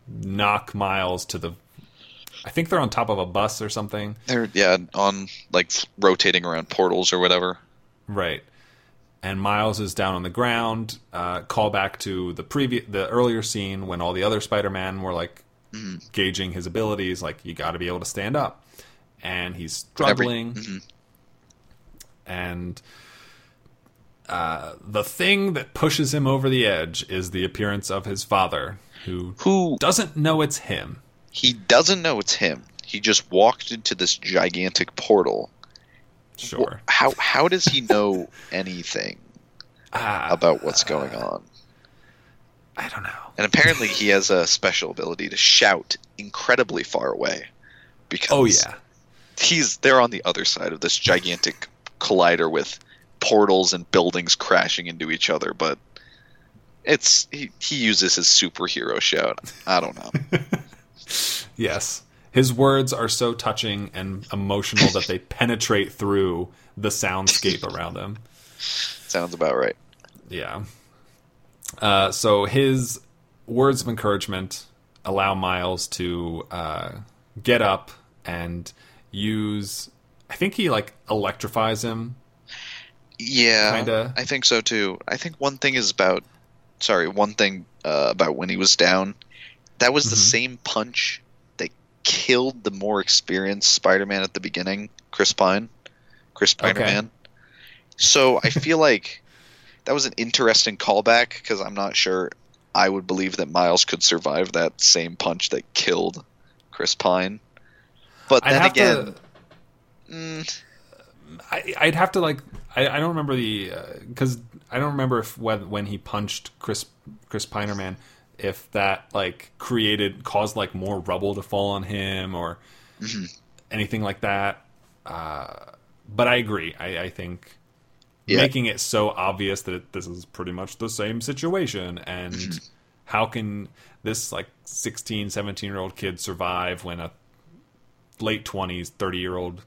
knock Miles to the. I think they're on top of a bus or something. They're yeah on like rotating around portals or whatever. Right. And Miles is down on the ground. Uh, call back to the previous, the earlier scene when all the other Spider-Man were like gauging his abilities. Like you got to be able to stand up, and he's struggling. mhm. And uh, the thing that pushes him over the edge is the appearance of his father, who Who doesn't know it's him. he doesn't know it's him. He just walked into this gigantic portal. Sure. How how does he know anything Ah, about what's going on? I don't know. And apparently he has a special ability to shout incredibly far away. Because Oh yeah. He's they're on the other side of this gigantic collider with portals and buildings crashing into each other, but it's he, he uses his superhero shout. I don't know. Yes. His words are so touching and emotional that they penetrate through the soundscape around him. Sounds about right. Yeah. Uh, so his words of encouragement allow Miles to uh, get up and use. I think he like electrifies him. Yeah, Kinda. I think so too. I think one thing is about, sorry, one thing uh, about when he was down, that was the Mhm. same punch that killed the more experienced Spider-Man at the beginning, Chris Pine, Chris Spider-Man. So I feel like that was an interesting callback because I'm not sure I would believe that Miles could survive that same punch that killed Chris Pine. But I'd then have again, to. mm, I, I'd have to like. I, I don't remember the because I don't remember if when, when he punched Chris Chris Pinerman if that like created caused like more rubble to fall on him or Mm-hmm. anything like that. Uh, but I agree. I, I think Yeah. making it so obvious that it, this is pretty much the same situation and Mm-hmm. how can this like 16 17 year old kid survive when a late 20s 30 year old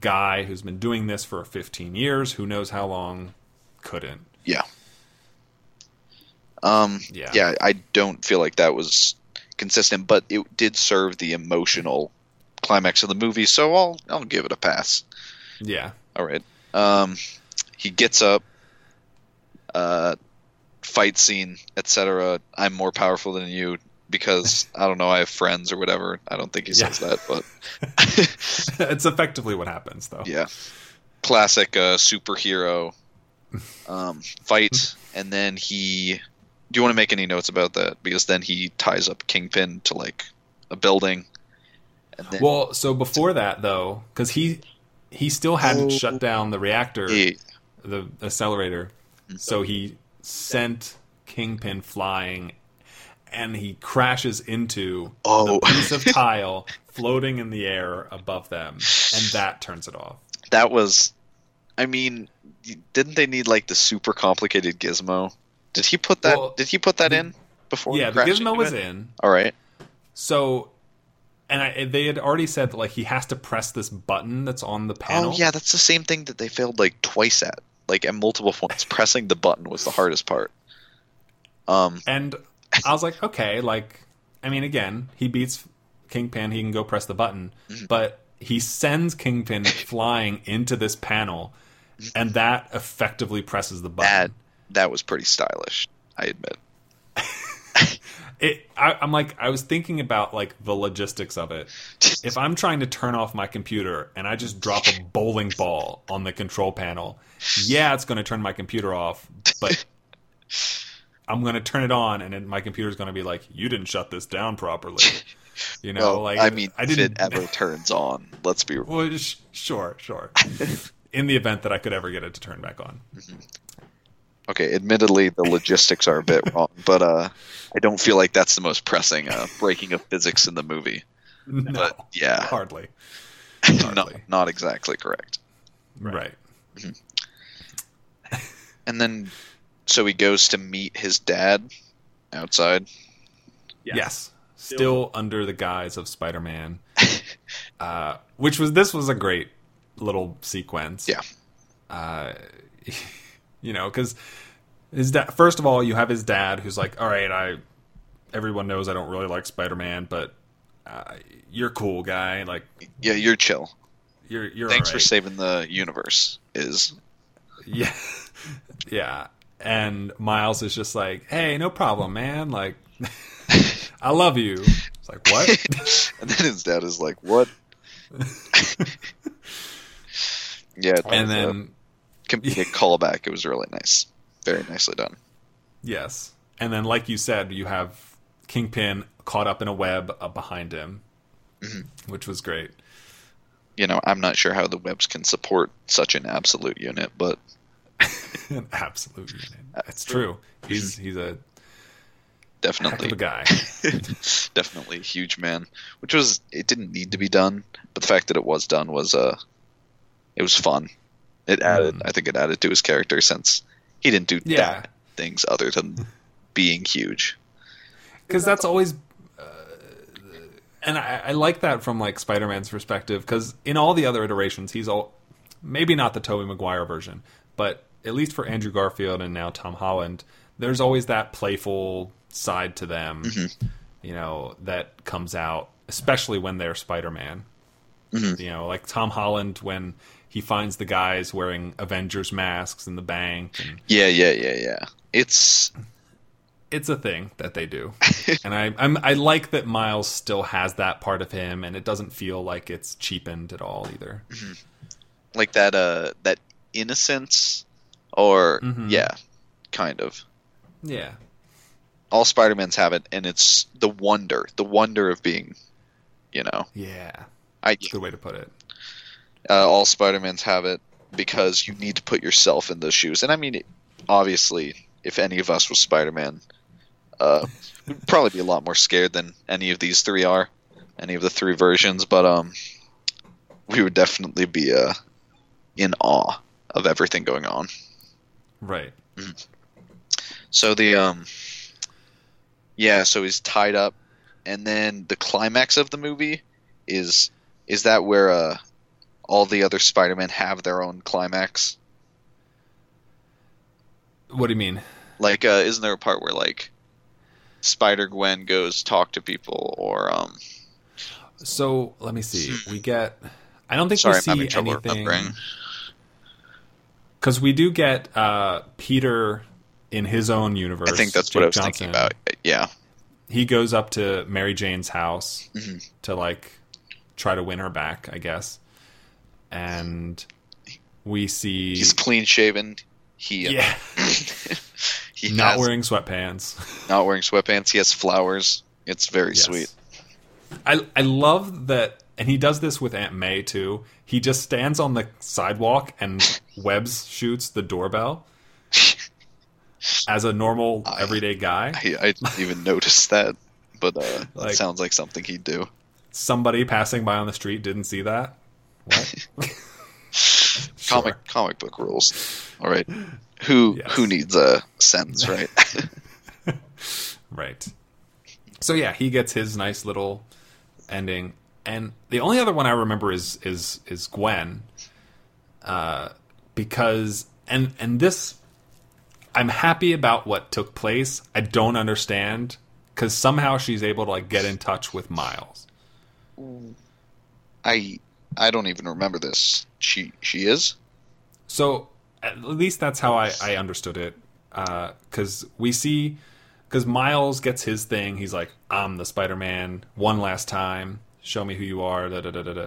guy who's been doing this for 15 years who knows how long couldn't Yeah. Um, Yeah. yeah. I don't feel like that was consistent, but it did serve the emotional climax of the movie, so I'll I'll give it a pass. yeah All right. Um, he gets up, uh, fight scene, etc. I'm more powerful than you because I don't know. I have friends or whatever. I don't think he says Yeah. that, but it's effectively what happens though yeah, classic uh, superhero um, fight, and then he. Do you want to make any notes about that? Because then he ties up Kingpin to like a building, and then well so before that though because he he still hadn't Oh. shut down the reactor he, the accelerator. So he sent Kingpin flying, and he crashes into Oh. the piece of tile floating in the air above them, and that turns it off. that was I mean, didn't they need like the super complicated gizmo? Did he put that? Well, did he put that in before? yeah, the gizmo was it? in. All right. So, and I, they had already said that like he has to press this button that's on the panel. Oh yeah, that's the same thing that they failed like twice at, like at multiple points. Pressing the button was the hardest part. Um, And I was like, okay, like, I mean, again, he beats Kingpin, he can go press the button, Mm-hmm. but he sends Kingpin flying into this panel, and that effectively presses the that button. that was pretty stylish. I admit. It, I, I'm like, I was thinking about like the logistics of it. If I'm trying to turn off my computer and I just drop a bowling ball on the control panel, yeah, it's going to turn my computer off, but I'm going to turn it on, and then my computer's going to be like, "You didn't shut this down properly." You know, Well, like I mean, I if didn't it ever turns on, let's be Well, sh- sure, sure. In the event that I could ever get it to turn back on. okay. Admittedly, the logistics are a bit wrong, but uh, I don't feel like that's the most pressing uh, breaking of physics in the movie. No, But yeah, hardly. not hardly. not exactly correct. Right. And then, so he goes to meet his dad outside. Yes. Still under the guise of Spider-Man, uh, which was this was a great little sequence. Yeah. Uh, you know, because his dad. First of all, you have his dad, who's like, "All right, I." Everyone knows I don't really like Spider-Man, but uh, you're cool, guy. Like Yeah, you're chill. you're you're. Thanks all for saving the universe. Is Yeah. yeah. And Miles is just like, hey, no problem, man. Like, I love you. It's like, what? and then his dad is like, "What?" yeah, and a then, comedic callback. It was really nice, very nicely done. yes. And then, like you said, you have Kingpin caught up in a web uh, behind him, Mm-hmm. which was great. You know, I'm not sure how the webs can support such an absolute unit, but An absolute unit. It's true. He's he's a definitely of a guy. definitely a huge man. Which was it didn't need to be done, but the fact that it was done was uh it was fun. It added Mm. I think it added to his character since he didn't do Yeah. that things other than being huge. because that's always uh, and I, I like that from like spider-man's perspective because in all the other iterations he's all maybe not the Tobey Maguire version but at least for andrew garfield and now tom holland there's always that playful side to them mm-hmm. you know that comes out especially when they're spider-man. Mm-hmm. You know like tom holland when he finds the guys wearing avengers masks in the bank and Yeah, yeah, yeah, yeah. It's it's a thing that they do, and I I'm, I like that Miles still has that part of him, and it doesn't feel like it's cheapened at all either. Mm-hmm. like that uh that innocence or Mhm. yeah, kind of. Yeah, All Spider-Mans have it and it's the wonder, the wonder of being, you know. yeah, I good way to put it. uh, all Spider-Mans have it because you need to put yourself in those shoes. And I mean, obviously, if any of us was Spider-Man, uh, we'd probably be a lot more scared than any of these three are, any of the three versions. But um, we would definitely be uh, in awe of everything going on. Right. So the um, yeah, so he's tied up, and then the climax of the movie is is that where uh, all the other Spider-Men have their own climax. What do you mean? Like, uh, isn't there a part where like Spider Gwen goes talk to people, or um, So let me see. We get. I don't think sorry, we I'm having see trouble anything. Because we do get uh, Peter in his own universe. I think that's Jake what I was Johnson. thinking about. Yeah, He goes up to Mary Jane's house Mhm. to like try to win her back, I guess, and we see he's clean shaven. He uh, yeah, he not has, wearing sweatpants. not wearing sweatpants. He has flowers. It's very Yes. sweet. I I love that, and he does this with Aunt May too. He just stands on the sidewalk and webs shoots the doorbell as a normal I- everyday guy. I, I didn't even notice that, but uh, Like- sounds like something he'd do. Somebody passing by on the street didn't see that. What? Comic comic book rules. All right. Who Yes. who needs a sentence, right? Right. So yeah, he gets his nice little ending, and the only other one I remember is is is Gwen, uh, because and and this, I'm happy about what took place. I don't understand because somehow she's able to like get in touch with Miles. I I don't even remember this. She she is? So at least that's how I, I understood it. Because we see, because Miles gets his thing. He's like, "I'm the Spider-Man. One last time. Show me who you are." Da, da, da, da, da.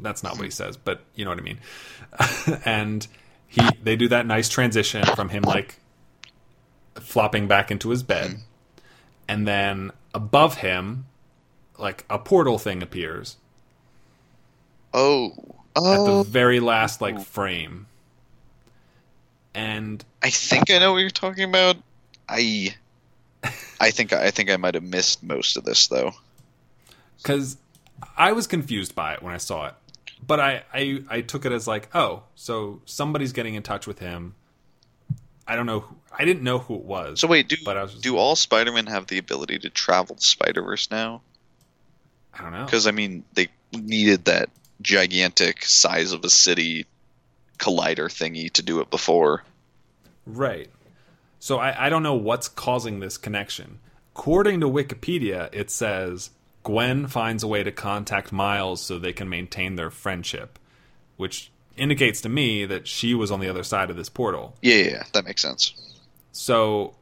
That's not what he says, but you know what I mean. and he, they do that nice transition from him like flopping back into his bed, and then above him, like a portal thing appears Oh. at Oh. the very last like frame. And I think I know what you're talking about. I I think I think I might have missed most of this though. because I was confused by it when I saw it, but I, I I took it as like, oh, so somebody's getting in touch with him. I don't know. Who, I didn't know who it was. So wait, do But I was just- do all Spider-Man have the ability to travel the Spider-Verse now? I don't know. Because I mean, they needed that gigantic size of a city collider thingy to do it before. Right. So I, I don't know what's causing this connection. According to Wikipedia, it says Gwen finds a way to contact Miles so they can maintain their friendship, which indicates to me that she was on the other side of this portal. Yeah, yeah, yeah, that makes sense. So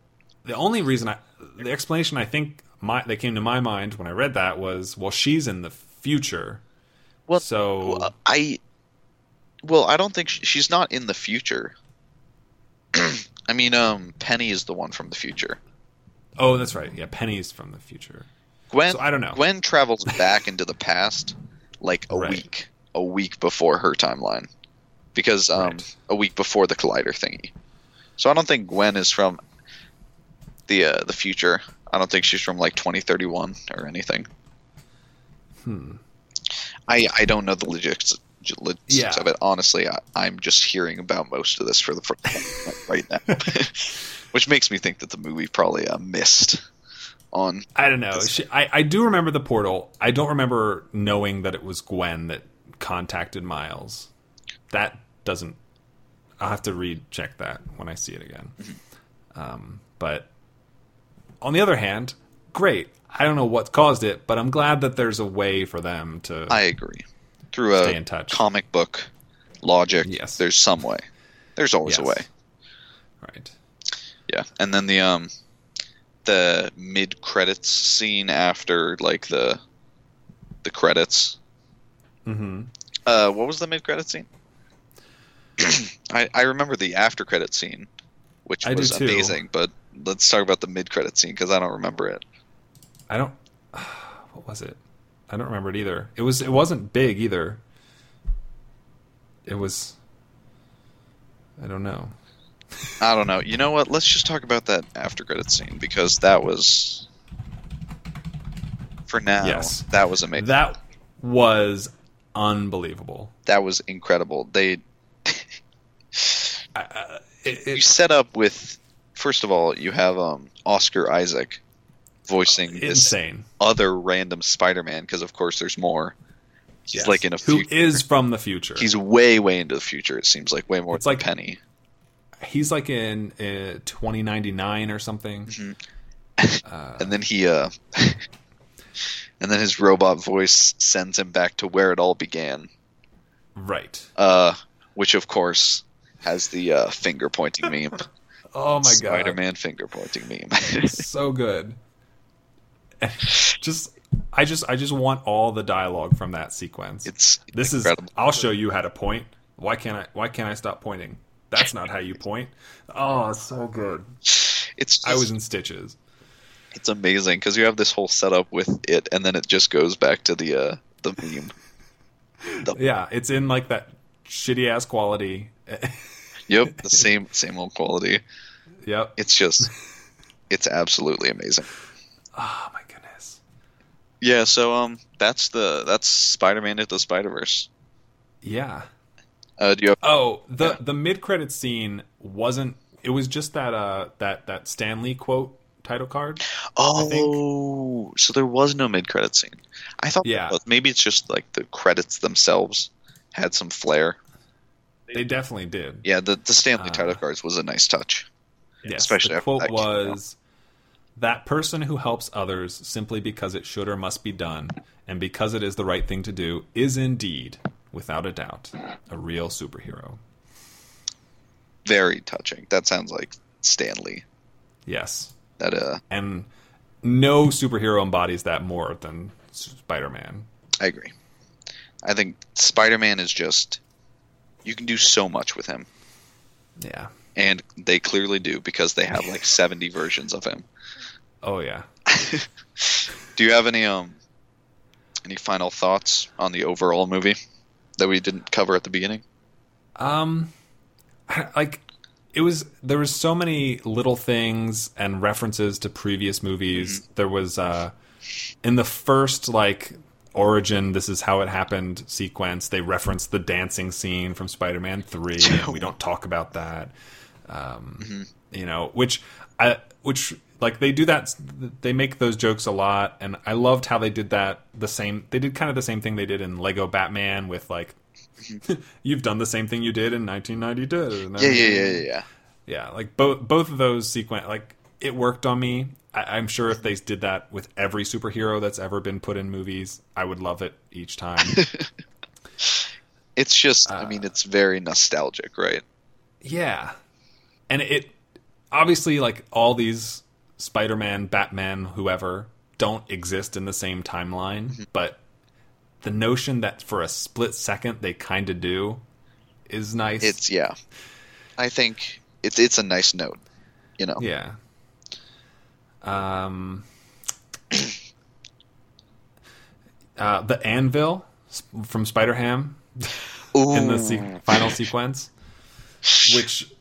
the only reason I, the explanation I think my, that came to my mind when I read that was, well, she's in the future. Well, so Well, I well, I don't think sh she's not in the future. I mean, um, Peni is the one from the future. oh, that's right. Yeah, Peni's from the future. Gwen, So I don't know. Gwen travels back into the past like a Right. week, a week before her timeline, because um, Right. a week before the collider thingy. So I don't think Gwen is from the uh, the future. I don't think she's from like 2031 or anything. Hmm. I I don't know the logistics logistics Yeah. of it. Honestly, I, I'm just hearing about most of this for the first time right now, which makes me think that the movie probably uh, missed on I don't know. She, I I do remember the portal. I don't remember knowing that it was Gwen that contacted Miles. That doesn't. I'll have to recheck that when I see it again. Um, but on the other hand, great. I don't know what caused it, but I'm glad that there's a way for them to. I agree. Through Stay a in touch. comic book logic, Yes. there's some way. There's always a way. right. Yeah. And then the um the mid credits scene after like the the credits. Mm-hmm. Uh what was the mid credit scene? I I remember the after credit scene, which I was amazing, but let's talk about the mid credit scene because I don't remember it. I don't. What was it? I don't remember it either. It was. It wasn't big either. It was. I don't know. I don't know. You know what? Let's just talk about that after credit scene because that was for now. Yes. that was amazing. That was unbelievable. that was incredible. They It, you set up with first of all you have um, Oscar Isaac voicing this insane. other random Spider-Man because of course there's more. He's Yes. like in a who future. is from the future. He's way way into the future. It seems like way more It's than like- Peni. he's like in uh, 2099 or something. Mm-hmm. and then he uh and then his robot voice sends him back to where it all began. Right. Uh, which of course has the uh, finger pointing meme. Oh my god. Spider-Man finger pointing meme. so good. just I just I just want all the dialogue from that sequence. it's this incredible. is I'll show you how to point. Why can't I why can't I stop pointing? That's not how you point. Oh, it's so good. It's just, I was in stitches. it's amazing because you have this whole setup with it, and then it just goes back to the uh, the meme. Yeah, it's in like that shitty ass quality. Yep, the same same old quality. yep. It's just it's absolutely amazing. Oh my. Yeah, so um, that's the that's Spider-Man into the Spider-Verse. Yeah. Uh, do you have, Oh, the Yeah. the mid credit scene wasn't. It was just that uh that that Stan Lee quote title card. oh, so there was no mid credit scene. I thought Yeah. maybe it's just like the credits themselves had some flair. They definitely did. Yeah, the the Stan Lee Uh, title cards was a nice touch. Yes, especially the after quote that came out. That person who helps others simply because it should or must be done, and because it is the right thing to do, is indeed, without a doubt, a real superhero. Very touching. That sounds like Stan Lee. Yes, That uh, and no superhero embodies that more than Spider-Man. I agree. I think Spider Man is just you can do so much with him, Yeah. and they clearly do because they have like seventy versions of him. Oh yeah. Do you have any um any final thoughts on the overall movie that we didn't cover at the beginning? Um, like it was there was so many little things and references to previous movies. There was uh in the first like origin this is how it happened sequence they referenced the dancing scene from spider-man 3 and we don't talk about that um you know which i which like they do that they make those jokes a lot and i loved how they did that the same they did kind of the same thing they did in lego batman with like you've done the same thing you did in 1992 Yeah, yeah, yeah, yeah, yeah. like both both of those sequence like it worked on me I, i'm sure if they did that with every superhero that's ever been put in movies i would love it each time It's just, I mean, uh, it's very nostalgic, right? yeah and it obviously like all these spider-man batman whoever don't exist in the same timeline but the notion that for a split second they kind of do is nice It's yeah. I think it's it's a nice note, you know. Yeah. Um. Uh, the anvil from Spider Ham in the se- final sequence, which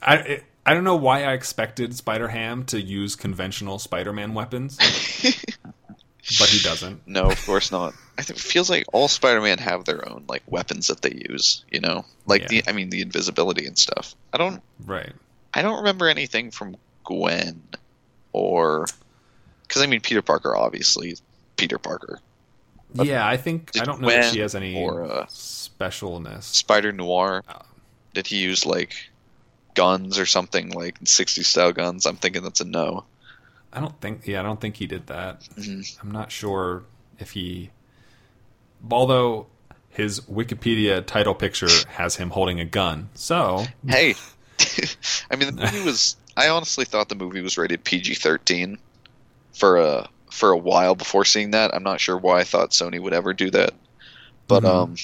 I it, I don't know why I expected Spider Ham to use conventional Spider Man weapons, but he doesn't. No, of course not. I think it feels like all Spider-Man have their own like weapons that they use. You know, like Yeah. the I mean the invisibility and stuff. I don't Right. I don't remember anything from Gwen or because I mean Peter Parker obviously Peter Parker. Yeah, I think I don't know if Gwen she has any or, uh, specialness. Spider Noir. Oh. Did he use like guns or something like 60 style guns? I'm thinking that's a no. I don't think. Yeah, I don't think he did that. Mhm. I'm not sure if he. Although his Wikipedia title picture has him holding a gun, so Hey, I mean the movie was. I honestly thought the movie was rated PG-13 for a for a while before seeing that. I'm not sure why I thought Sony would ever do that, but Mhm. um,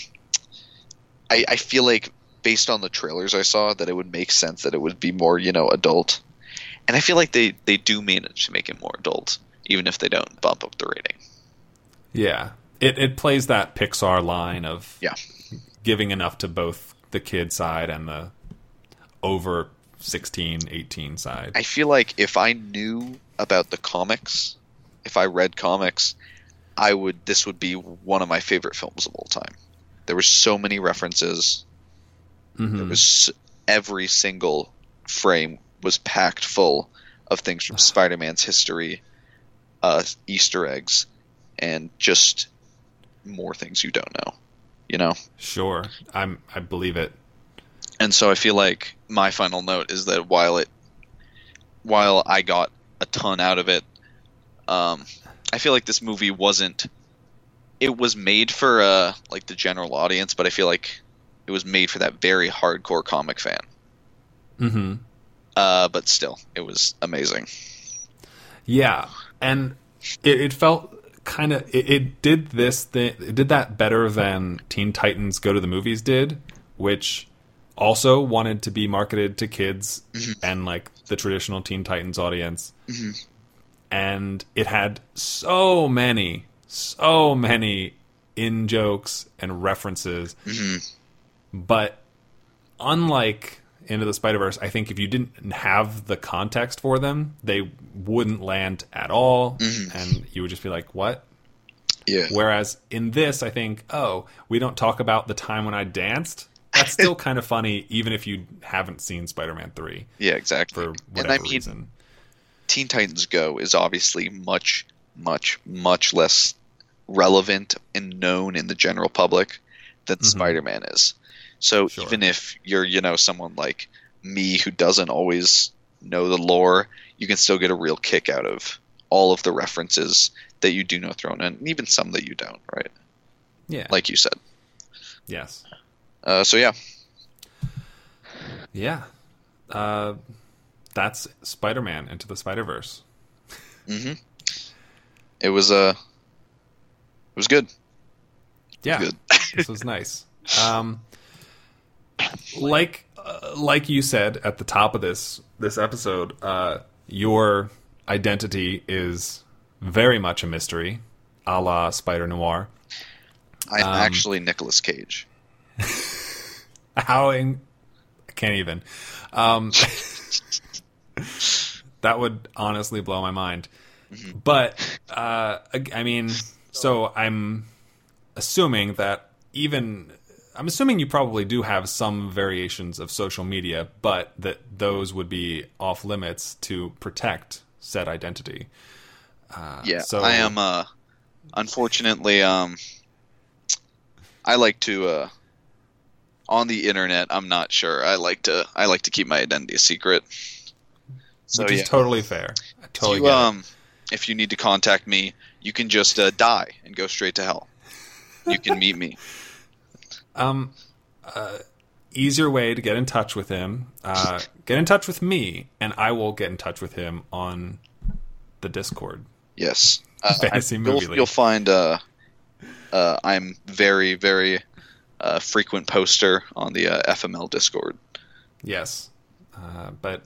I I feel like based on the trailers I saw that it would make sense that it would be more you know adult, and I feel like they they do manage to make it more adult even if they don't bump up the rating. yeah, it it plays that Pixar line of Yeah. giving enough to both the kid side and the over 16, 18 side. I feel like if I knew about the comics, if I read comics, I would this would be one of my favorite films of all time. There were so many references. There Mhm. was every single frame was packed full of things from Spider-Man's history, uh, Easter eggs, and just more things you don't know. You know? Sure, I'm. I believe it. And so I feel like my final note is that while it, while I got a ton out of it, um, I feel like this movie wasn't. It was made for uh like the general audience, but I feel like it was made for that very hardcore comic fan. hmm Uh, but still, it was amazing. Yeah, and it, it felt kind of it, it did this thing. It did that better than Teen Titans Go to the Movies did, which also wanted to be marketed to kids and like the traditional Teen Titans audience. And it had so many, so many in jokes and references. But unlike Into the Spider Verse, I think if you didn't have the context for them, they wouldn't land at all, mm-hmm. and you would just be like, "What?" Yeah. Whereas in this, I think, "Oh, we don't talk about the time when I danced." that's still kind of funny, even if you haven't seen Spider-Man three Yeah, exactly. for and whatever I mean, reason. Teen Titans Go is obviously much, much, much less relevant and known in the general public than mm-hmm. Spider-Man is. So Sure. even if you're, you know, someone like me who doesn't always know the lore, you can still get a real kick out of all of the references that you do know thrown in, and even some that you don't, right? Yeah, Like you said. yes, Uh, so yeah, yeah. Uh, that's Spider-Man into the Spider-Verse. Mm-hmm. It was uh, it was good. Yeah, Good. this was nice. Um, like uh, like you said at the top of this this episode, uh, your identity is very much a mystery, a la Spider Noir. I'm Um, actually Nicolas Cage. How in, I can't even. Um, that would honestly blow my mind. But uh, I mean, so I'm assuming that even I'm assuming you probably do have some variations of social media, but that those would be off limits to protect said identity. Yeah, so- I am. Uh, unfortunately, um, I like to uh, on the internet. I'm not sure. I like to. I like to keep my identity a secret. So which yeah, is totally fair. I if totally you, um, if you need to contact me, you can just uh, die and go straight to hell. You can meet me. Um, uh, easier way to get in touch with him. Uh, get in touch with me, and I will get in touch with him on the Discord. Yes, uh, Fantasy I- movie you'll, you'll find. Uh, uh, I'm very, very uh, frequent poster on the uh, FML Discord. Yes, uh, but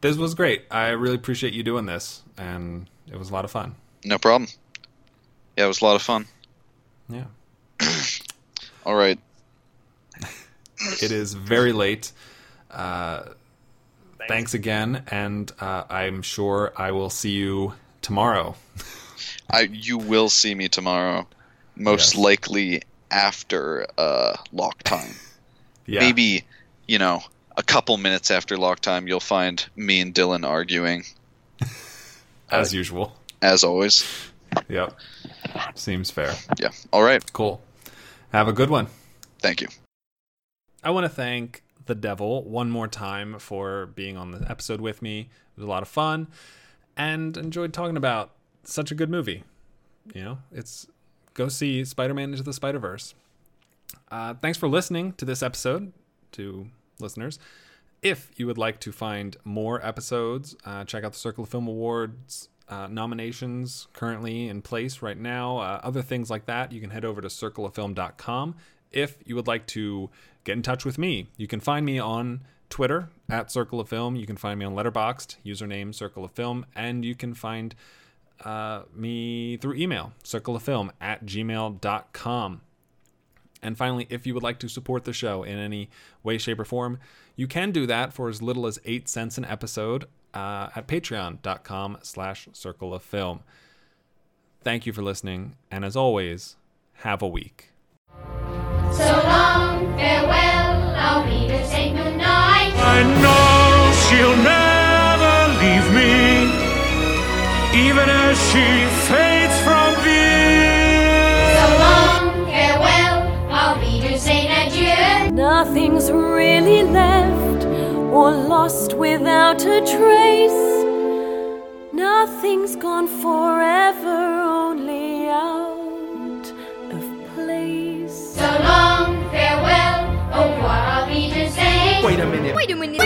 this was great. I really appreciate you doing this, and it was a lot of fun. No problem. Yeah, it was a lot of fun. Yeah, All right. it is very late. Uh, thanks again, and uh, I'm sure I will see you tomorrow. I you will see me tomorrow, most Yes. likely after uh, lock time. Yeah, Maybe you know a couple minutes after lock time, you'll find me and Dylan arguing as usual. as always. Yep, seems fair. Yeah. All right. Cool. Have a good one. Thank you. I want to thank the devil one more time for being on the episode with me. It was a lot of fun and enjoyed talking about such a good movie. You know, it's go see Spider Man Into the Spider Verse. Uh, thanks for listening to this episode, to listeners. If you would like to find more episodes, uh, check out the Circle of Film Awards uh, nominations currently in place right now. Uh, other things like that, you can head over to circleoffilm.com. If you would like to get in touch with me, you can find me on Twitter at Circle of Film. You can find me on Letterboxd, username Circle of Film, and you can find uh, me through email, circleoffilm at gmail.com. And finally, if you would like to support the show in any way, shape, or form, you can do that for as little as eight cents an episode uh, at patreon.com slash circle of film. Thank you for listening, and as always, have a week. So long, farewell, I'll be to say goodnight. I know she'll never leave me, even as she fades from view. So long, farewell, I'll be to say adieu. Nothing's really left or lost without a trace. Nothing's gone forever, only out of place. So long, farewell, au revoir, I'll be to say. Wait a minute. Wait a minute.